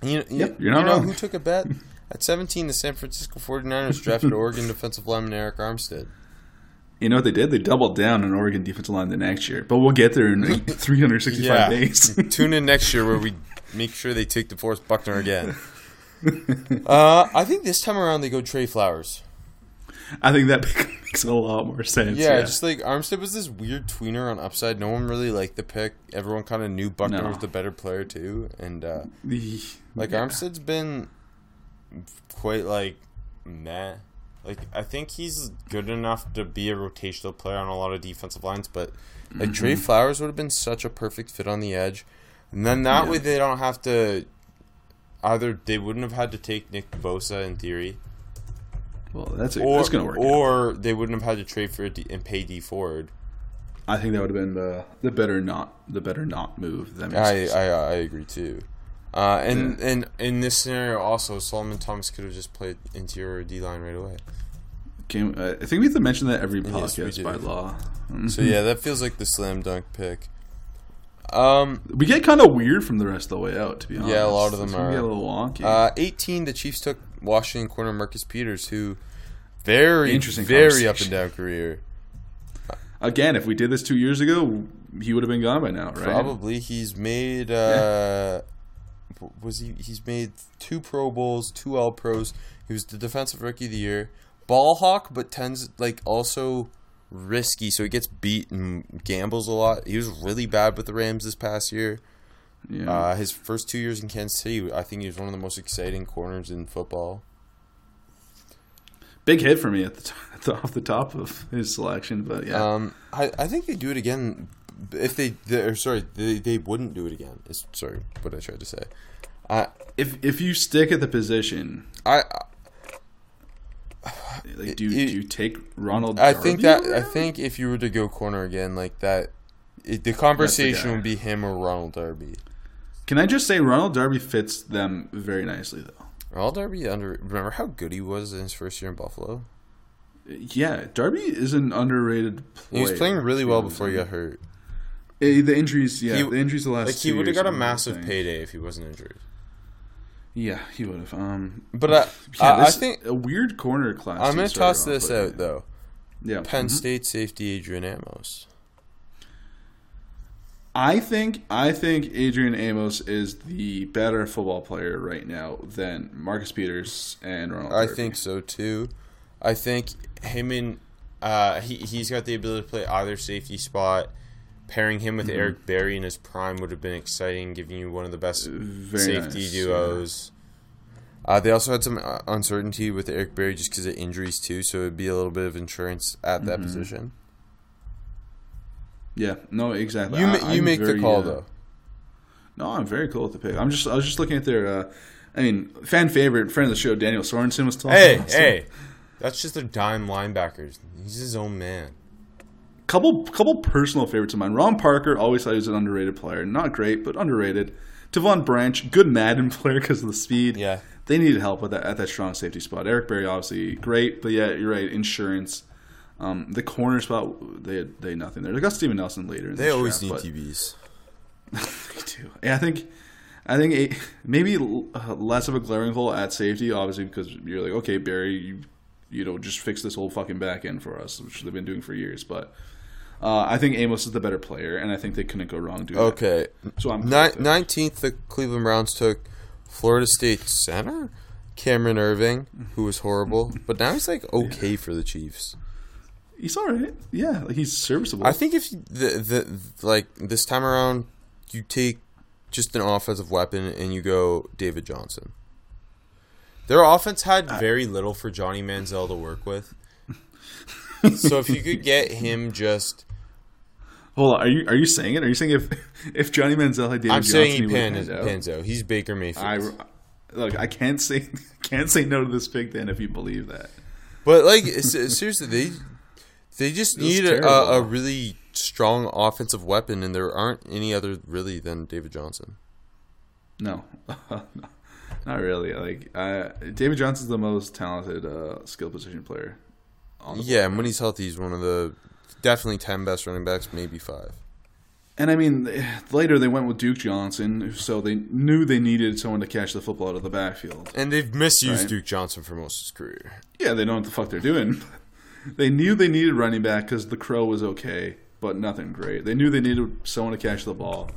You, you, Yep, you're not you know wrong. who took a bet? At 17, the San Francisco 49ers drafted Oregon defensive lineman Arik Armstead. You know what they did? They doubled down on Oregon defensive line the next year, but we'll get there in like 365 Yeah. days. Tune in next year where we make sure they take DeForest Buckner again. uh, I think this time around they go Trey Flowers. I think that makes a lot more sense. Yeah, Yeah, just like Armstead was this weird tweener on upside. No one really liked the pick. Everyone kind of knew Buckner No. was the better player too, and uh, like yeah. Armstead's been quite like meh. Like I think he's good enough to be a rotational player on a lot of defensive lines, but like Trey Mm-hmm. Flowers would have been such a perfect fit on the edge. And then that Yeah. way they don't have to. Either they wouldn't have had to take Nick Bosa in theory, Well, that's it. or that's gonna work. out. or they wouldn't have had to trade for D- and pay Dee Ford. I think that would have been the the better not the better not move. That makes I, sense. I I agree too. Uh, and and in this scenario also, Solomon Thomas could have just played interior D line right away. Came, uh, I think we have to mention that every Yes, podcast do. by law. Mhm. So yeah, that feels like the slam dunk pick. Um, we get kind of weird from the rest of the way out. To be honest, Yeah, a lot of them are. get a little wonky. uh, 18, the Chiefs took Washington corner Marcus Peters, who very Interesting very up and down career. Again, if we did this two years ago, he would have been gone by now, right? Probably he's made. Uh, w- Was he? He's made two Pro Bowls, two All Pros. He was the defensive rookie of the year. Ball hawk, but tends like also risky, so he gets beat and gambles a lot. He was really bad with the Rams this past year. Yeah. Uh, his first two years in Kansas City, I think he was one of the most exciting corners in football. Big hit for me at the, t- at the off the top of his selection, but yeah, Um, I, I think they do it again. If they, or sorry, they, they wouldn't do it again. Is sorry, what I tried to say. I if if you stick at the position, I like, do you, It- do you take Ronald? I think Darby that I think if you were to go corner again like that, it, the conversation guy. would be him or Ronald Darby. Can I just say Ronald Darby fits them very nicely though? Ronald Darby under. Remember how good he was in his first year in Buffalo. Yeah, Darby is an underrated player. He was playing really well before he got hurt. Eh, the injuries, yeah, He- the injuries the last Like he would have got a massive payday if he wasn't injured. Yeah, he would have. Um, But I, yeah, I, I think a weird corner class. I'm gonna toss off this out though. Yeah, Penn mhm. State safety Adrian Amos. I think I think Adrian Amos is the better football player right now than Marcus Peters and Ronald. I Darby. think so too. I think him and uh, he he's got the ability to play either safety spot. Pairing him with Mm-hmm. Eric Berry in his prime would have been exciting, giving you one of the best Very safety nice, duos. Uh, they also had some uh, uncertainty with Eric Berry just because of injuries too, so it'd be a little bit of insurance at that Mm-hmm. position. Yeah, no, exactly. You I- you I'm make the call uh, though. No, I'm very cool with the pick. I'm just I was just looking at their. Uh, I mean, fan favorite friend of the show, Daniel Sorensen was talking. Hey, about hey, that's just a dime linebackers. He's his own man. Couple couple personal favorites of mine. Ron Parker always thought he was an underrated player. Not great, but underrated. Tyvon Branch, good Madden player because of the speed. Yeah. they needed help with that at that strong safety spot. Eric Berry obviously great, but yeah, you're right. Insurance, um, the corner spot they had they had nothing there. They got Steven Nelson later. In They this always draft, need TVs. They do. Yeah, I think, I think a, maybe uh, less of a glaring hole at safety, obviously, because you're like, okay, Berry, you, you know, just fix this whole fucking back end for us, which they've been doing for years. But uh, I think Amos is the better player, and I think they couldn't go wrong doing Okay. that. So I'm cool Ni- with it. 19th, the Cleveland Browns took Florida State center Cameron Erving, who was horrible, but now he's like okay for the Chiefs. He's all right. Yeah, like he's serviceable. I think if the the like this time around, you take just an offensive weapon and you go David Johnson. Their offense had very little for Johnny Manziel to work with. so if you could get him just Hold on, are you are you saying it? Are you saying if if Johnny Manziel had David I'm Johnson, saying he he would've pans, panned out? Panzo. He's Baker Mayfield. I look, I can't say can't say no to this pick then if you believe that. But like seriously, they they just need a, a really strong offensive weapon, and there aren't any other really than David Johnson. No, not really. Like uh, David Johnson's the most talented uh, skill position player. on the Yeah, and when he's healthy, he's one of the definitely ten best running backs, maybe five. And I mean, later they went with Duke Johnson, so they knew they needed someone to catch the football out of the backfield. And they've misused Right. Duke Johnson for most of his career. Yeah, they know what the fuck they're doing. they knew they needed running back because the Crow was okay, but nothing great. They knew they needed someone to catch the ball.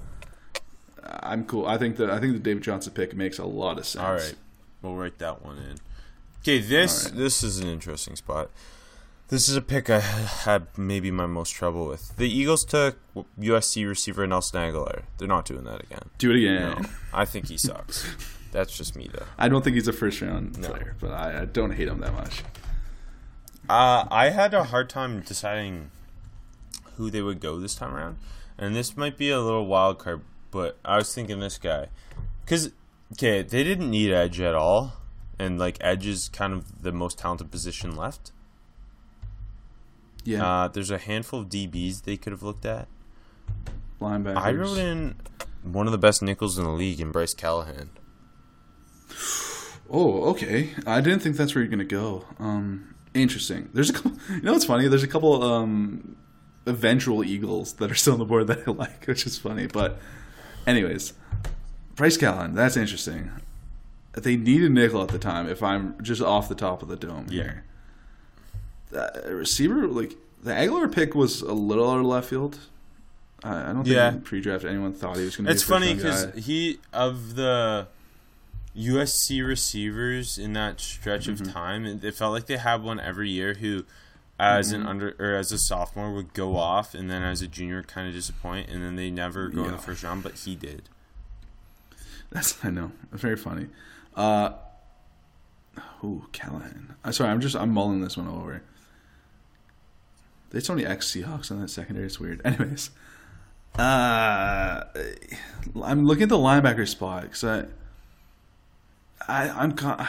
I'm cool. I think that I think the David Johnson pick makes a lot of sense. All right, we'll write that one in. Okay, this All right. this is an interesting spot. This is a pick I had maybe my most trouble with. The Eagles took USC receiver Nelson Agholor. They're not doing that again. Do it again. No, I think he sucks. That's just me though. I don't think he's a first round No. player, but I, I don't hate him that much. Uh, I had a hard time deciding who they would go this time around, and this might be a little wild card but I was thinking this guy because okay, they didn't need edge at all, and like edge is kind of the most talented position left. Yeah, Uh, there's a handful of DBs they could have looked at. linebackers. I wrote in one of the best nickels in the league in Bryce Callahan. Oh, okay. I didn't think that's where you're gonna go. Um, interesting. There's a couple. You know what's funny? There's a couple um, eventual Eagles that are still on the board that I like, which is funny. But, anyways, Bryce Callahan. That's interesting. They needed nickel at the time. If I'm just off the top of the dome here, uh, receiver like the Agholor pick was a little out of left field. I, I don't think Yeah. pre-draft anyone thought he was going to. It's be a funny because he of the USC receivers in that stretch Mm-hmm. of time, it, felt like they had one every year who, as Mm-hmm. an under or as a sophomore, would go off, and then as a junior, kind of disappoint, and then they never go in the first round, but he did. That's I know. It's very funny. Uh ooh, Callahan. I'm sorry, I'm just I'm mulling this one over. There's so many ex Seahawks on that secondary, it's weird. Anyways. Uh I'm looking at the linebacker spot because I I, I'm kind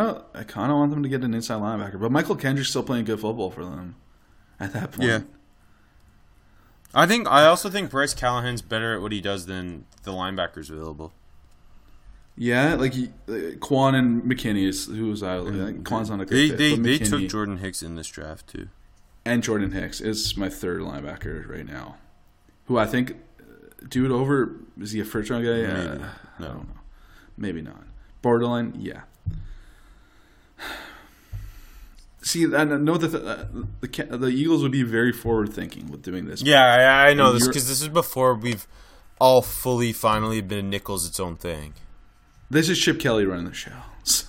of I kind of want them to get an inside linebacker, but Mychal Kendricks still playing good football for them at that point. Yeah. I think I also think Bryce Callahan's better at what he does than the linebackers available. Yeah, like he, Kwon and McKinney is who was I? Like, Kwon's not a good They fit, they, they took Jordan Hicks in this draft too. And Jordan Hicks is my third linebacker right now, who I think do it over. Is he a first round guy? Maybe. Uh, I No. don't know. Maybe not. Borderline, yeah. See, I know that the, uh, the the Eagles would be very forward thinking with doing this. Yeah, I, I know And this because this is before we've all fully finally been Nichols its own thing. This is Chip Kelly running the show, so.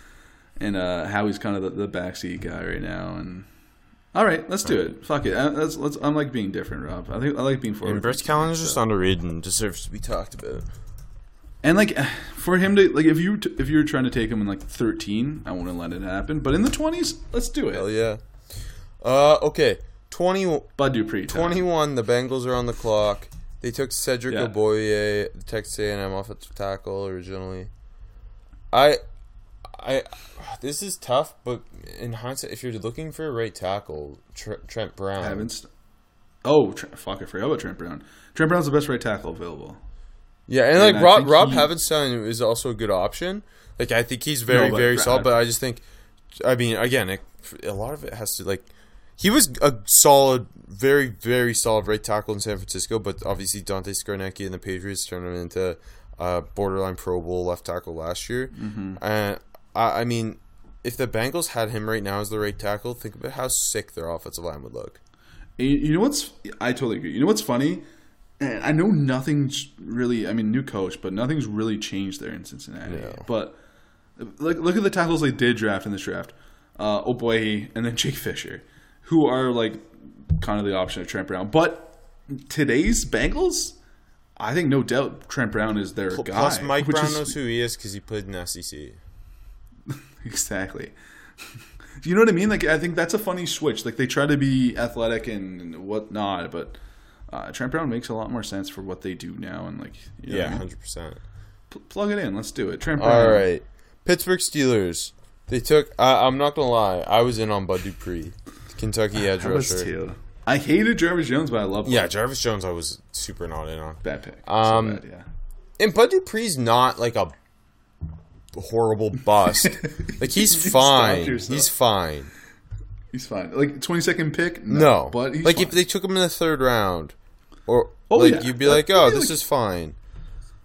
and uh, Howie's kind of the, the backseat guy right now. And all right, let's do it. Fuck it. I, let's, let's, I'm like being different, Rob. I think I like being forward. Thinking, Callahan is just underrated and deserves to be talked about. And like for him to like if you t- if you were trying to take him in like 13, I wouldn't let it happen. But in the 20s, let's do it. Hell yeah. Uh, okay. 20, Bud Dupree. time. 21, the Bengals are on the clock. They took Cedric Yeah. Ogbuehi, the Texas A&M offensive tackle originally. I, I, this is tough, but in hindsight, if you're looking for a right tackle, Tr- Trent Brown. Haven't. St- oh, Tre- fuck! I forgot about Trent Brown. Trent Brown's the best right tackle available. Yeah, and And like I Rob Rob he- Havenstein is also a good option. Like I think he's very No, very Brad- solid, but I just think, I mean, again, it, a lot of it has to like, he was a solid, very very solid right tackle in San Francisco, but obviously Dante Scarnecchia and the Patriots turned him into uh, borderline Pro Bowl left tackle last year, Mm-hmm. and I, I mean, if the Bengals had him right now as the right tackle, think about how sick their offensive line would look. You, you know what's? I totally agree. You know what's funny? And I know nothing's really. I mean, new coach, but nothing's really changed there in Cincinnati. No. But look, look at the tackles they did draft in this draft: uh, Ogbuehi and then Jake Fisher, who are like kind of the option of Trent Brown. But today's Bengals, I think no doubt Trent Brown is their guy. Plus, Mike Brown is- knows who he is because he played in the SEC. exactly. you know what I mean? Like I think that's a funny switch. Like they try to be athletic and, whatnot, but uh, Trent Brown makes a lot more sense for what they do now. And like, you know what I Yeah, mean? hundred percent. Pl- plug it in. Let's do it. Brown. All right, Pittsburgh Steelers. They took. I, I'm not gonna lie. I was in on Bud Dupree, Kentucky edge I rusher. too. I hated Jarvis Jones, but I love Yeah, Jarvis Jones. I was super not in on. bad pick. Um, so bad, yeah. And Bud Dupree's not like a horrible bust. like he's fine. He's fine. He's fine. Like twenty second pick. No, but he's like fine. if they took him in the third round, or Oh, like yeah. you'd be Uh, like, oh, yeah, this like- is fine.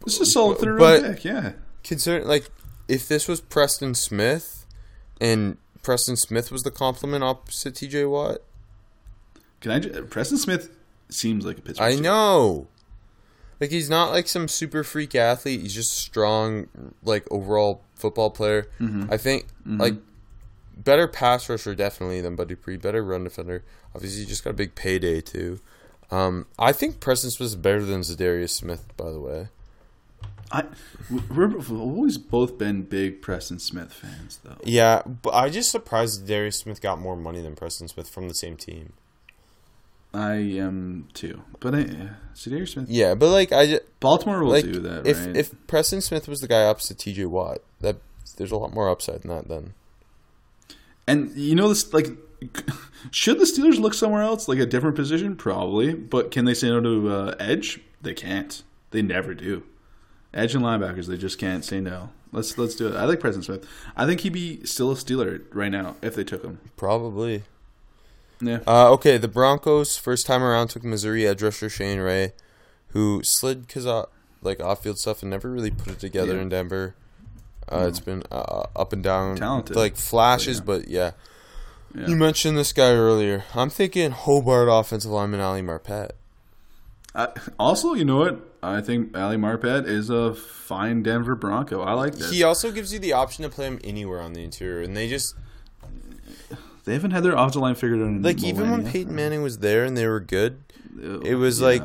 this is solid third but- round pick. Yeah. Consider like if this was Preston Smith, and Preston Smith was the complement opposite T.J. Watt. Can I? Just, Preston Smith seems like a Pittsburgh. I know. Like he's not like some super freak athlete. He's just strong, like overall football player. Mm-hmm. I think like better pass rusher definitely than Bud Dupree. Better run defender. Obviously, he just got a big payday too. Um, I think Preston Smith is better than Za'Darius Smith. By the way, I, we've always both been big Preston Smith fans, though. yeah, but I just surprised Za'Darius Smith got more money than Preston Smith from the same team. I am too. But I, Za'Darius Smith, Yeah, but like I ju- Baltimore will like do that, if right? if Preston Smith was the guy opposite T.J. Watt, that there's a lot more upside in that. Then And you know this like should the Steelers look somewhere else, like a different position? Probably. But can they say no to uh, edge? They can't. They never do. Edge and linebackers, they just can't say no. Let's let's do it. I like Preston Smith. I think he'd be still a Steeler right now if they took him. probably. Yeah. Uh, okay, the Broncos first time around took Missouri edge rusher Shane Ray, who slid because uh, like off field stuff and never really put it together Yeah. in Denver. Uh, It's been uh, up and down, Talented. like flashes, But but yeah. Yeah. You mentioned this guy earlier. I'm thinking Hobart offensive lineman Ali Marpet. I, also, you know what? I think Ali Marpet is a fine Denver Bronco. I like that. He also gives you the option to play him anywhere on the interior, and they just they haven't had their offensive line figured out in like even when. Peyton Manning was there and they were good, it was yeah. like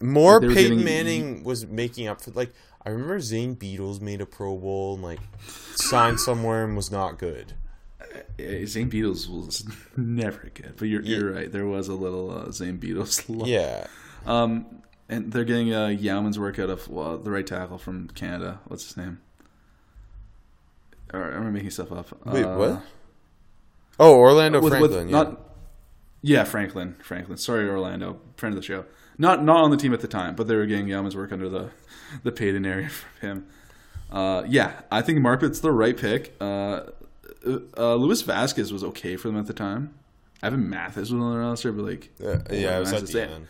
more were Peyton getting- Manning was making up for like I remember Zane Beadles made a Pro Bowl and like signed somewhere and was not good. Zane Beadles was never good, but you're you're right. There was a little uh, Zane Beadles. love. Yeah, Um, and they're getting uh, Yauman's work out of well, the right tackle from Canada. What's his name? I'm I making stuff up? wait, Uh, what? Oh, Orlando with- with Franklin. yeah. Not, yeah, Franklin. Franklin. Sorry, Orlando, friend of the show. Not not on the team at the time, but they were getting Yauman's work under the the Peyton area from him. Uh, yeah, I think Marpet's the right pick. Uh, uh, Louis Vasquez was okay for them at the time. Evan Mathis was on the roster, but like, Uh, yeah, it was at the end.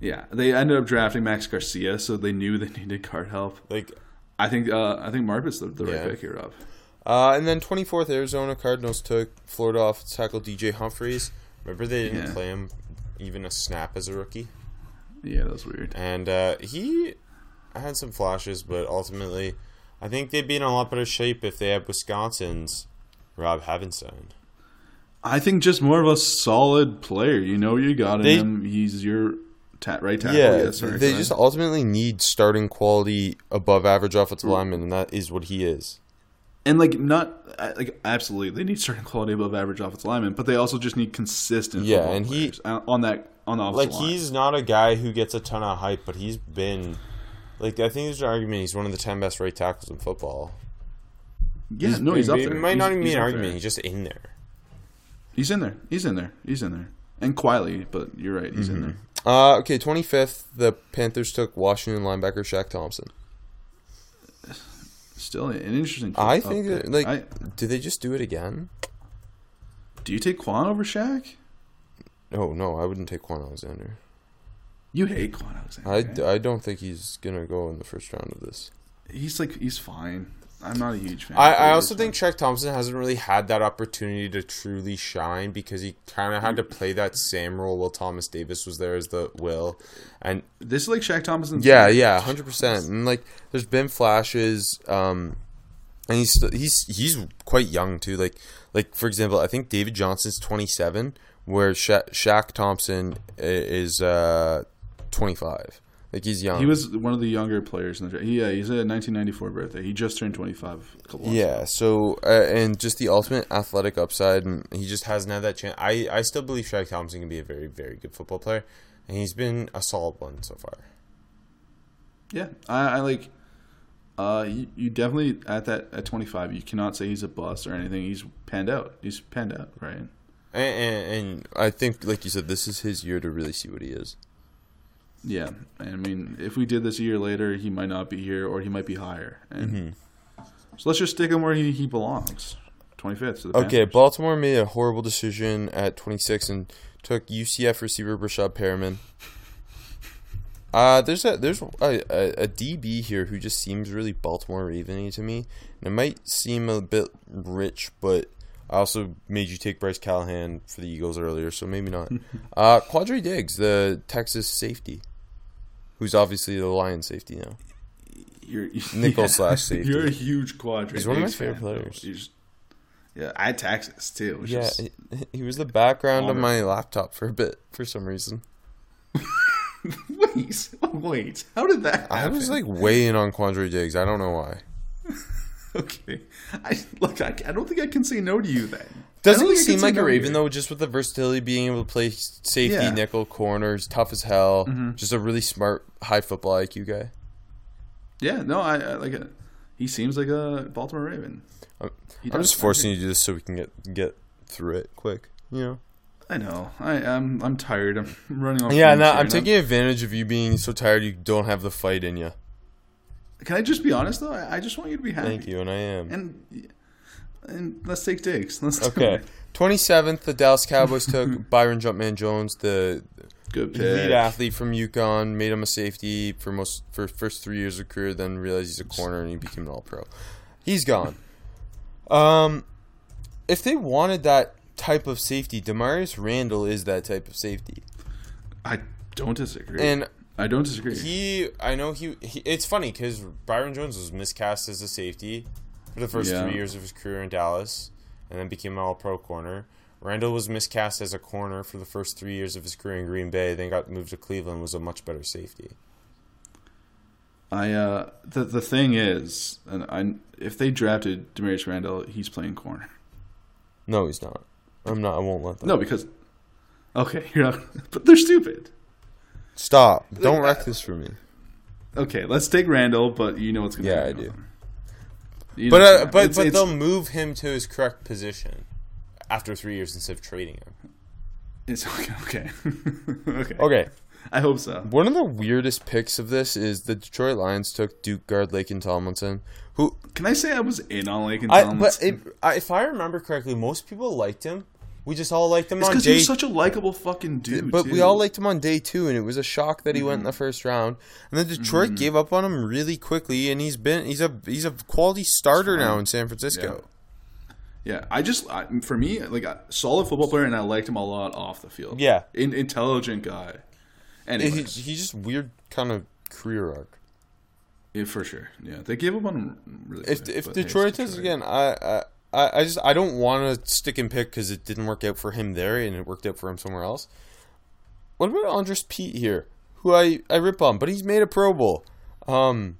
Yeah, they ended up drafting Max Garcia, so they knew they needed card help. Like, I think uh, I think Marpet's the, the right pick here, Rob. Uh, and then 24th Arizona Cardinals took Florida off tackle DJ Humphries. Remember they didn't Yeah. play him even a snap as a rookie, Yeah, that was weird. and uh, he had some flashes, but ultimately, I think they'd be in a lot better shape if they had Wisconsin's Rob Havenstein. I think just more of a solid player. You know, you got They- him. He's your ta- right tackle. Yeah, yes, sorry, they just ultimately need starting quality above average offensive lineman, and that is what he is. And like not uh, like absolutely they need certain quality above average offensive linemen, but they also just need consistent. Yeah, and he- on on that on the Like line. he's not a guy who gets a ton of hype, but he's been like I think there's an argument he's one of the ten best right tackles in football. yeah, no, he's up it there. might not He's- even be an argument. there. He's just in there. He's in there. He's in there. He's in there. And quietly, but you're right. He's in Mm-hmm. there. Uh, okay, 25th, the Panthers took Washington linebacker Shaq Thompson. Still an interesting. I think, that, like, I- do they just do it again? do you take Kwon over Shaq? Oh, no, I wouldn't take Kwon Alexander. You hate Kwon Alexander. I, right? I don't think he's going to go in the first round of this. he's like he's fine. I'm not a huge fan. I, I also think. Shaq Thompson hasn't really had that opportunity to truly shine because he kind of had to play that same role while Thomas Davis was there as the Will, and this is like Shaq Thompson. yeah, yeah, hundred percent. And like, there's been flashes, um, and he's st- he's he's quite young too. Like like for example, I think David Johnson's 27, where Sha- Shaq Thompson is uh 25. Like he's young. He was one of the younger players in the draft. Yeah, he's a 1994 birthday. He just turned 25. A couple months ago. Yeah, so uh, and just the ultimate athletic upside, and he just hasn't had that chance. I I still believe Shaq Thompson can be a very very good football player, and he's been a solid one so far. Yeah, I, I like. Uh, you, you definitely at that at 25, you cannot say he's a bust or anything. He's panned out. He's panned out, right? And, and, and I think, like you said, this is his year to really see what he is. Yeah, I mean, if we did this a year later, he might not be here, or he might be higher. And Mm-hmm. so let's just stick him where he, he belongs. 25th. To Okay. Baltimore made a horrible decision at 26 and took UCF receiver Breshad Perriman. Uh, there's a there's a, a, a DB here who just seems really Baltimore Raveny to me. And it might seem a bit rich, but I also made you take Bryce Callahan for the Eagles earlier, so maybe not. uh, Quandre Diggs, the Texas safety, who's obviously the Lions safety now. You're, Nickel slash safety. You're a huge quadrant. He's one of my favorite players. yeah, I had Texas too. Yeah, is, he, was the background of my laptop for a bit for some reason. wait, wait. How did that? I was like way in on Quandre Diggs. I don't know why. okay. I look. I, I don't think I can say no to you then. Doesn't he seem like a Raven though? Just with the versatility, being able to play safety, Yeah. Mm-hmm. nickel, corners, tough as hell. Just a really smart, high football IQ guy. Yeah, no, I, I like it. He seems like a Baltimore Raven. I'm, I'm just forcing you to do this so we can get get through it quick. You know. I know. I am. I'm tired. I'm running off. Yeah, no, I'm taking advantage of you being so tired you don't have the fight in you. Can I just be honest though? I, I just want you to be happy. Thank you, and I am. And and let's take takes. Let's Okay. 27th, the Dallas Cowboys took Byron Jumpman Jones, the Good elite pick. athlete from UConn, made him a safety for most for first three years of career, then realized he's a corner and he became an all pro. He's gone. Um if they wanted that type of safety, Damarious Randall is that type of safety. I don't disagree. And I don't disagree. he I know he, he it's funny cuz Byron Jones was miscast as a safety for the first Yeah. 3 years of his career in Dallas and then became an all pro corner. Randall was miscast as a corner for the first 3 years of his career in Green Bay, then got moved to Cleveland was a much better safety. I uh the the thing is, and I if they drafted Damarious Randall, he's playing corner. No, he's not. I'm not I won't let them. No, because okay, you're not, but they're stupid. Stop. Don't wreck this for me. Okay, let's take Randall, but you know what's gonna Yeah, happen I do. You But uh, but It's- but it's- they'll move him to his correct position after 3 years instead of trading him. it's okay. Okay. okay. I hope so. One of the weirdest picks of this is the Detroit Lions took Duke guard Laken Tomlinson, who Can I say I was in on Lake and I Tomlinson? but it, I, if I remember correctly, most people liked him. We just all liked him it's on he day, was such a likable fucking dude. but we all liked him on day two, and it was a shock that he went Mm-hmm. in the first round. And then Detroit gave up on him really quickly, and he's been he's a he's a quality starter now in San Francisco. Yeah, I just I, for me like a solid football player, and I liked him a lot off the field. Yeah. in, intelligent guy. Anyways, He's, he's just weird kind of career arc. yeah, for sure. Yeah, they gave up on him really. If quick, if but hey, Detroit does again, I I I I just I don't want to stick and pick because it didn't work out for him there and it worked out for him somewhere else. What about Andrus Peat here, who I I rip on, but he's made a Pro Bowl. Um,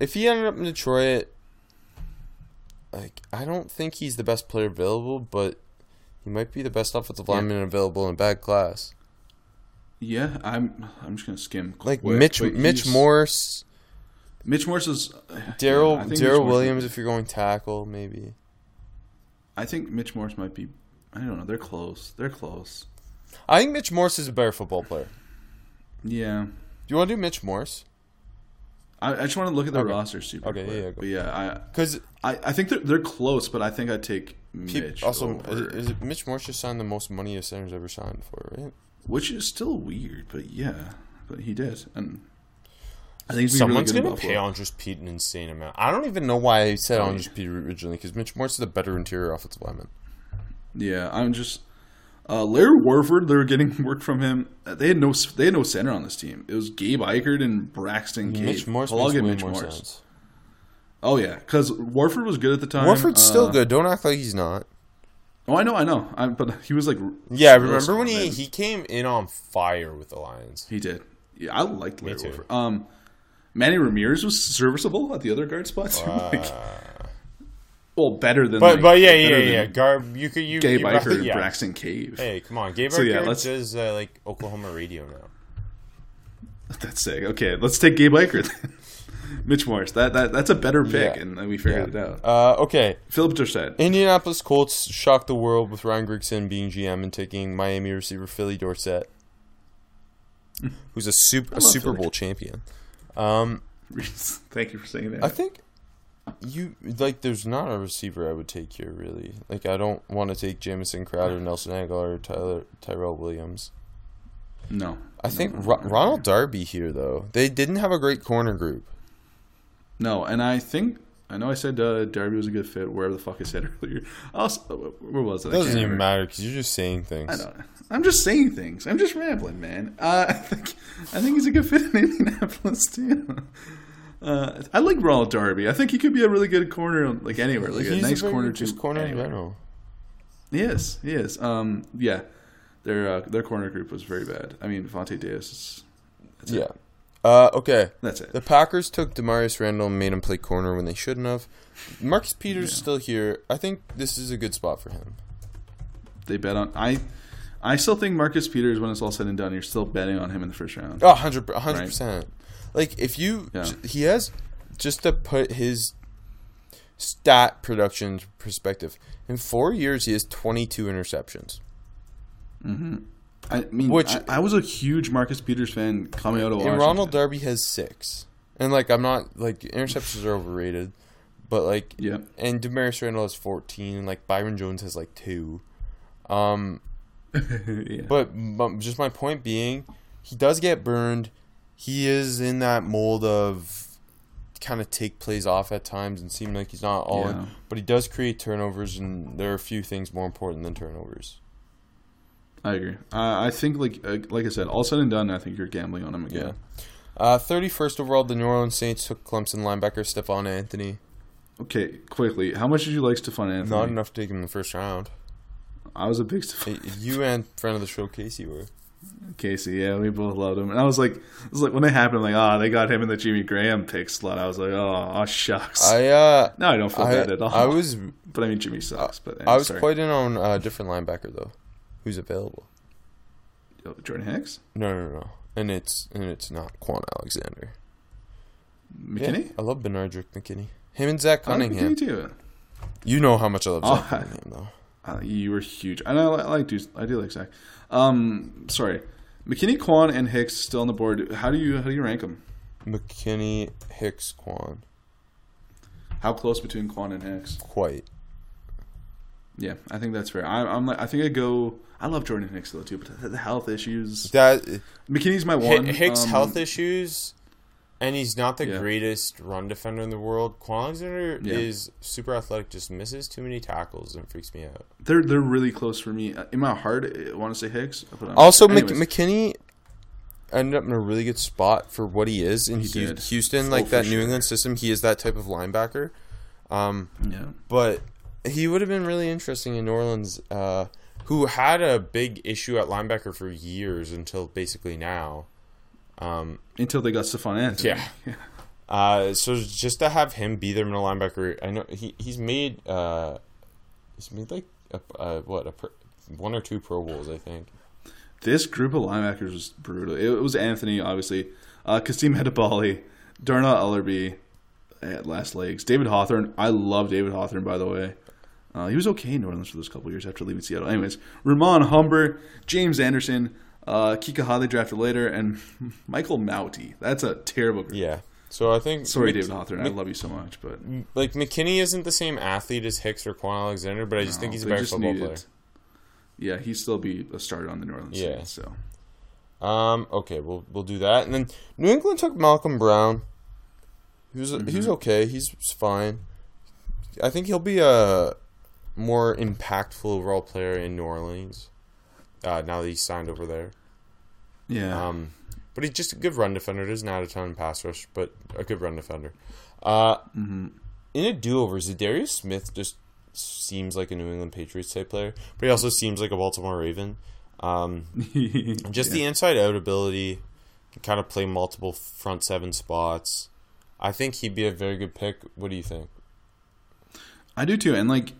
if he ended up in Detroit, like I don't think he's the best player available, but he might be the best offensive lineman available in a bad class. Yeah, I'm. I'm just gonna skim. Like quick, Mitch Mitch Morse, Mitch Morse is Daryl yeah, I think Mitch Daryl Williams. If you're going tackle, maybe. I think Mitch Morse might be. I don't know. They're close. They're close. I think Mitch Morse is a better football player. Yeah. Do you want to do Mitch Morse? I, I just want to look at the Okay. roster super Okay, quick. yeah, yeah, go. But yeah, Because I, I I think they're they're close, but I think I'd take Mitch also, is, is it Mitch Morse just signed the most money a center's ever signed for, right? which is still weird, but yeah, but he did, and I think he's Someone's really gonna pay Buffalo. Andrus Peat an insane amount. I don't even know why I said Oh, Andrus Peat originally, because Mitch Morse is a better interior offensive lineman. Yeah, I'm just uh, Larry Warford. They were getting work from him. Uh, They had no they had no center on this team. It was Gabe Ikard and Braxton Cave. Mitch Morse I'll makes get way Mitch more Morse. sense. Oh yeah, because Warford was good at the time. Warford's still Uh, good. Don't act like he's not. Oh, I know, I know. I, but he was like, Yeah, real remember when he, he came in on fire with the Lions? He did. Yeah, I liked Larry too. Warford. Um, Manny Ramirez was serviceable at the other guard spots. like, well, better than. But like, but yeah yeah yeah Garb you could you Gabe you, Ikard and yeah. Braxton Cave. Hey, come on, Gabe So, yeah, let's- does uh, like Oklahoma radio now. That's sick. Okay, let's take Gabe Ikard. then. Mitch Morris. That that that's a better pick, Yeah. and we figured it out. Uh, okay, Phillip Dorsett. Indianapolis Colts shocked the world with Ryan Grigson being GM and taking Miami receiver Philly Dorsett, who's a super a Super Philly. Bowl champion. Um, Thank you for saying that. I think you like. There's not a receiver I would take here really. Like I don't want to take Jamison Crowder, Nelson Agholor, or Tyler Tyrell Williams. no. I think Ro- Ronald Darby here though. They didn't have a great corner group. No, and I think I know I said uh, Darby was a good fit wherever the fuck I said earlier. Also, where was it? It doesn't even remember. matter because you're just saying things. I don't. I'm just saying things. I'm just rambling, man. Uh, I think I think he's a good fit in Indianapolis too. Uh, I like Ronald Darby. I think he could be a really good corner, like anywhere, like a nice very corner to corner in general. He is. He is. Um, yeah, their uh, their corner group was very bad. I mean, Vontae Davis. Is, Yeah. It. Uh, okay. That's it. The Packers took Damarious Randall and made him play corner when they shouldn't have. Marcus Peters is still here. I think this is a good spot for him. They bet on I. I still think Marcus Peters, when it's all said and done, you're still betting on him in the first round. Oh, 100 percent. Like if you, Yeah. he has just to put his stat production perspective. In four years, he has 22 interceptions. I mean, Which- I, I was a huge Marcus Peters fan coming out of And Washington. Ronald Darby has six. And like I'm not like interceptions are overrated, but like Yeah. and Damarious Randall has 14, and like Byron Jones has like two. Um, yeah. But, but just my point being, he does get burned. He is in that mold of kind of take plays off at times and seem like he's not all Yeah. in. But he does create turnovers, and there are a few things more important than turnovers. I agree. I I think, like uh, like I said, all said and done, I think you're gambling on him again. Uh, 31st overall, the New Orleans Saints took Clemson linebacker Stephone Anthony. Okay, quickly, how much did you like Stephone Anthony? Not enough to take him in the first round. I was a big Stephone Hey, You and friend of the show, Casey, were. Casey. Yeah, we both loved him, and I was like, it was like when it happened, I'm like, oh, they got him in the Jimmy Graham pick slot. I was like, oh, oh shucks. I uh, no, I don't feel I, bad at all. I was but I mean, Jimmy sucks. But I was sorry. quite in on a different linebacker though, who's available. Jordan Hicks, No, no, no, and it's and it's not Kwon Alexander. McKinney. Yeah, I love Benardrick McKinney. Him and Zach I like Cunningham. McKinney too. You know how much I love Oh, Zach Cunningham, though. Uh, you were huge. I know. I like do. I do like Zach. Um, sorry, McKinney, Kwon, and Hicks still on the board. How do you how do you rank them? McKinney, Hicks, Kwon. How close between Kwon and Hicks? Quite. Yeah, I think that's fair. I, I'm like, I think I go. I love Jordan Hicks though too, but the, the health issues. That McKinney's my Hi- one. Hicks um, health issues, and he's not the Yeah. greatest run defender in the world. Kwon Alexander Yeah. is super athletic, just misses too many tackles and freaks me out. They're they're really close for me. Uh, In my heart, I want to say Hicks. But Also, Mc. McKinney ended up in a really good spot for what he is in He Hu- Houston, Oh, like for that New. England system. He is that type of linebacker. Um, yeah. but he would have been really interesting in New Orleans, uh, who had a big issue at linebacker for years until basically now. Um, Until they got Stephone Anthony. Yeah. uh, so just to have him be their middle linebacker, I know he he's made uh, he's made like a, uh, what a one or two Pro Bowls, I think. This group of linebackers was brutal. It was Anthony, obviously, uh, Kasim Edebali, Dannell Ellerbe at last legs, David Hawthorne. I love David Hawthorne, by the way. Uh, he was okay in New Orleans for those couple years after leaving Seattle. Anyways, Ramon Humber, James Anderson, uh, Kika they drafted later, and Michael Mauti. That's a terrible group. Yeah. So I think Sorry, Mc- David Hawthorne. I love you so much, but like McKinney isn't the same athlete as Hicks or Kwon Alexander, but I just think he's a better football needed- player. Yeah, he'd still be a starter on the New Orleans Yeah. Saints. So Um. Okay. We'll we'll do that, and then New England took Malcolm Brown. He was Mm-hmm. he's okay. He's fine. I think he'll be a more impactful overall player in New Orleans. Uh, now that he's signed over there. yeah, Um, but he's just a good run defender. Doesn't add a ton in pass rush, but a good run defender. Uh, Mm-hmm. in a do-over, Za'Darius Smith just seems like a New England Patriots type player, but he also seems like a Baltimore Raven. Um, just the inside-out ability, can kind of play multiple front seven spots. I think he'd be a very good pick. What do you think? I do too. And like,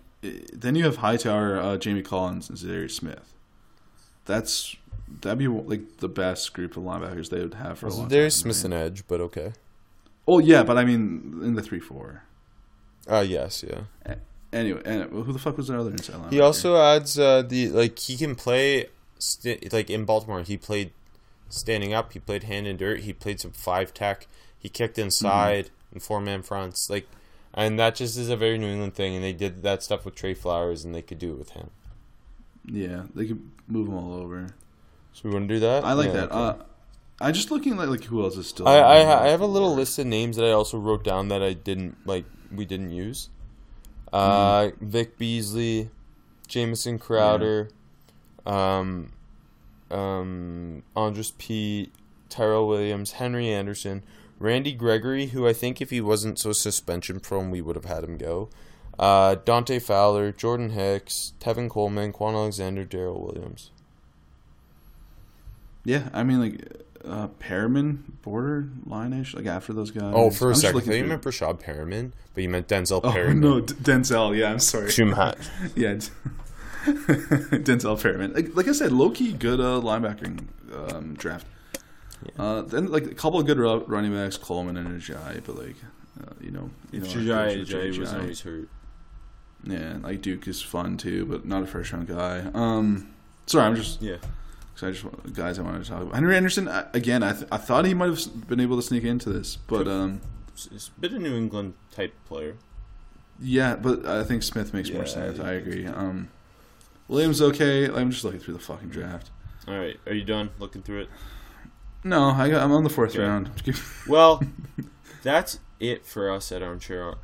then you have Hightower, uh, Jamie Collins, and Za'Darius Smith. That's that'd be like the best group of linebackers they would have for a long Za'Darius. Smith's an edge, but okay. Oh yeah, but I mean in the three four. Uh, yes, yeah. Anyway, and who the fuck was their other inside linebacker? He also adds uh, the like he can play st- like in Baltimore. He played standing up. He played hand in dirt. He played some five tech. He kicked inside and four man fronts. Like, and that just is a very New England thing. And they did that stuff with Trey Flowers, and they could do it with him. yeah, they could move them all over. So we want to do that. I like Yeah, that. okay. Uh, I just looking like like who else is still. I, I I have a little list of names that I also wrote down that I didn't like. We didn't use. Uh, Vic Beasley, Jamison Crowder, um, um, Andrus Peat, Tyrell Williams, Henry Anderson, Randy Gregory, who I think if he wasn't so suspension prone, we would have had him go. Uh, Dante Fowler, Jordan Hicks, Tevin Coleman, Kwon Alexander, Daryl Williams. Yeah, I mean like uh, Perryman, borderline ish, like after those guys. Oh, for I'm a second, I thought you meant Breshad Perriman, but you meant Denzel Oh Perryman. no, D- Denzel. Yeah, I'm sorry. Too much. yeah. Denzel Perryman. Like, like I said, low key good uh, linebacking um, draft. Uh, then like a couple of good running backs, Coleman and Ajayi, but like uh, you know, you know, like, was always hurt. Yeah, like Duke is fun too, but not a first round guy. Um, sorry, I'm just Yeah. cause I just guys I wanted to talk about. Henry Anderson uh, again. I th- I thought he might have been able to sneak into this, but um, It's, a bit of New England type player. yeah, but I think Smith makes more sense. I I agree. Um, Williams okay. I'm just looking through the fucking draft. All right, are you done looking through it? No, I got, I'm on the fourth Okay. round. Well, that's it for us at Armchair.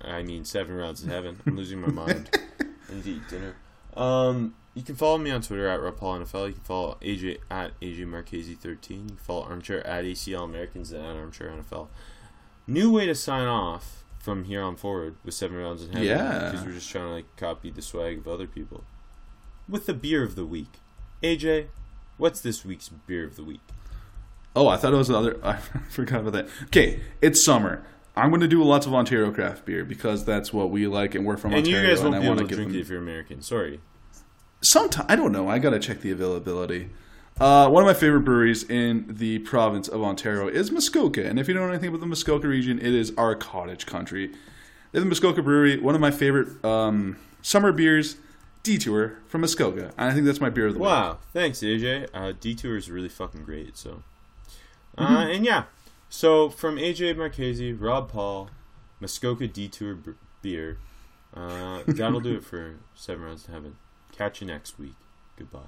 I mean, seven rounds in heaven. I'm losing my mind. Indeed, dinner. Um, you can follow me on Twitter at RobPaulNFL. You can follow AJ at AJ Marchese13. You can follow Armchair at ACL Americans and at Armchair NFL. New way to sign off from here on forward with seven rounds in heaven. Yeah. Because we're just trying to like copy the swag of other people. With the beer of the week. AJ, what's this week's beer of the week? Oh, I thought it was another. I forgot about that. Okay, it's summer. I'm going to do lots of Ontario craft beer because that's what we like, and we're from And Ontario. And you guys won't I be able wanna drink them- it if you're American. Sorry. Sometime I don't know. I gotta check the availability. Uh, one of my favorite breweries in the province of Ontario is Muskoka, and if you don't know anything about the Muskoka region, it is our cottage country. The Muskoka Brewery, one of my favorite um, summer beers. Detour from Muskoka, and I think that's my beer of the week. Wow, thanks AJ. Uh, Detour is really fucking great. So, uh, Mm-hmm. and yeah, so from AJ Marchese, Rob Paul, Muskoka Detour b- beer. Uh, that'll do it for seven rounds to heaven. Catch you next week. Goodbye.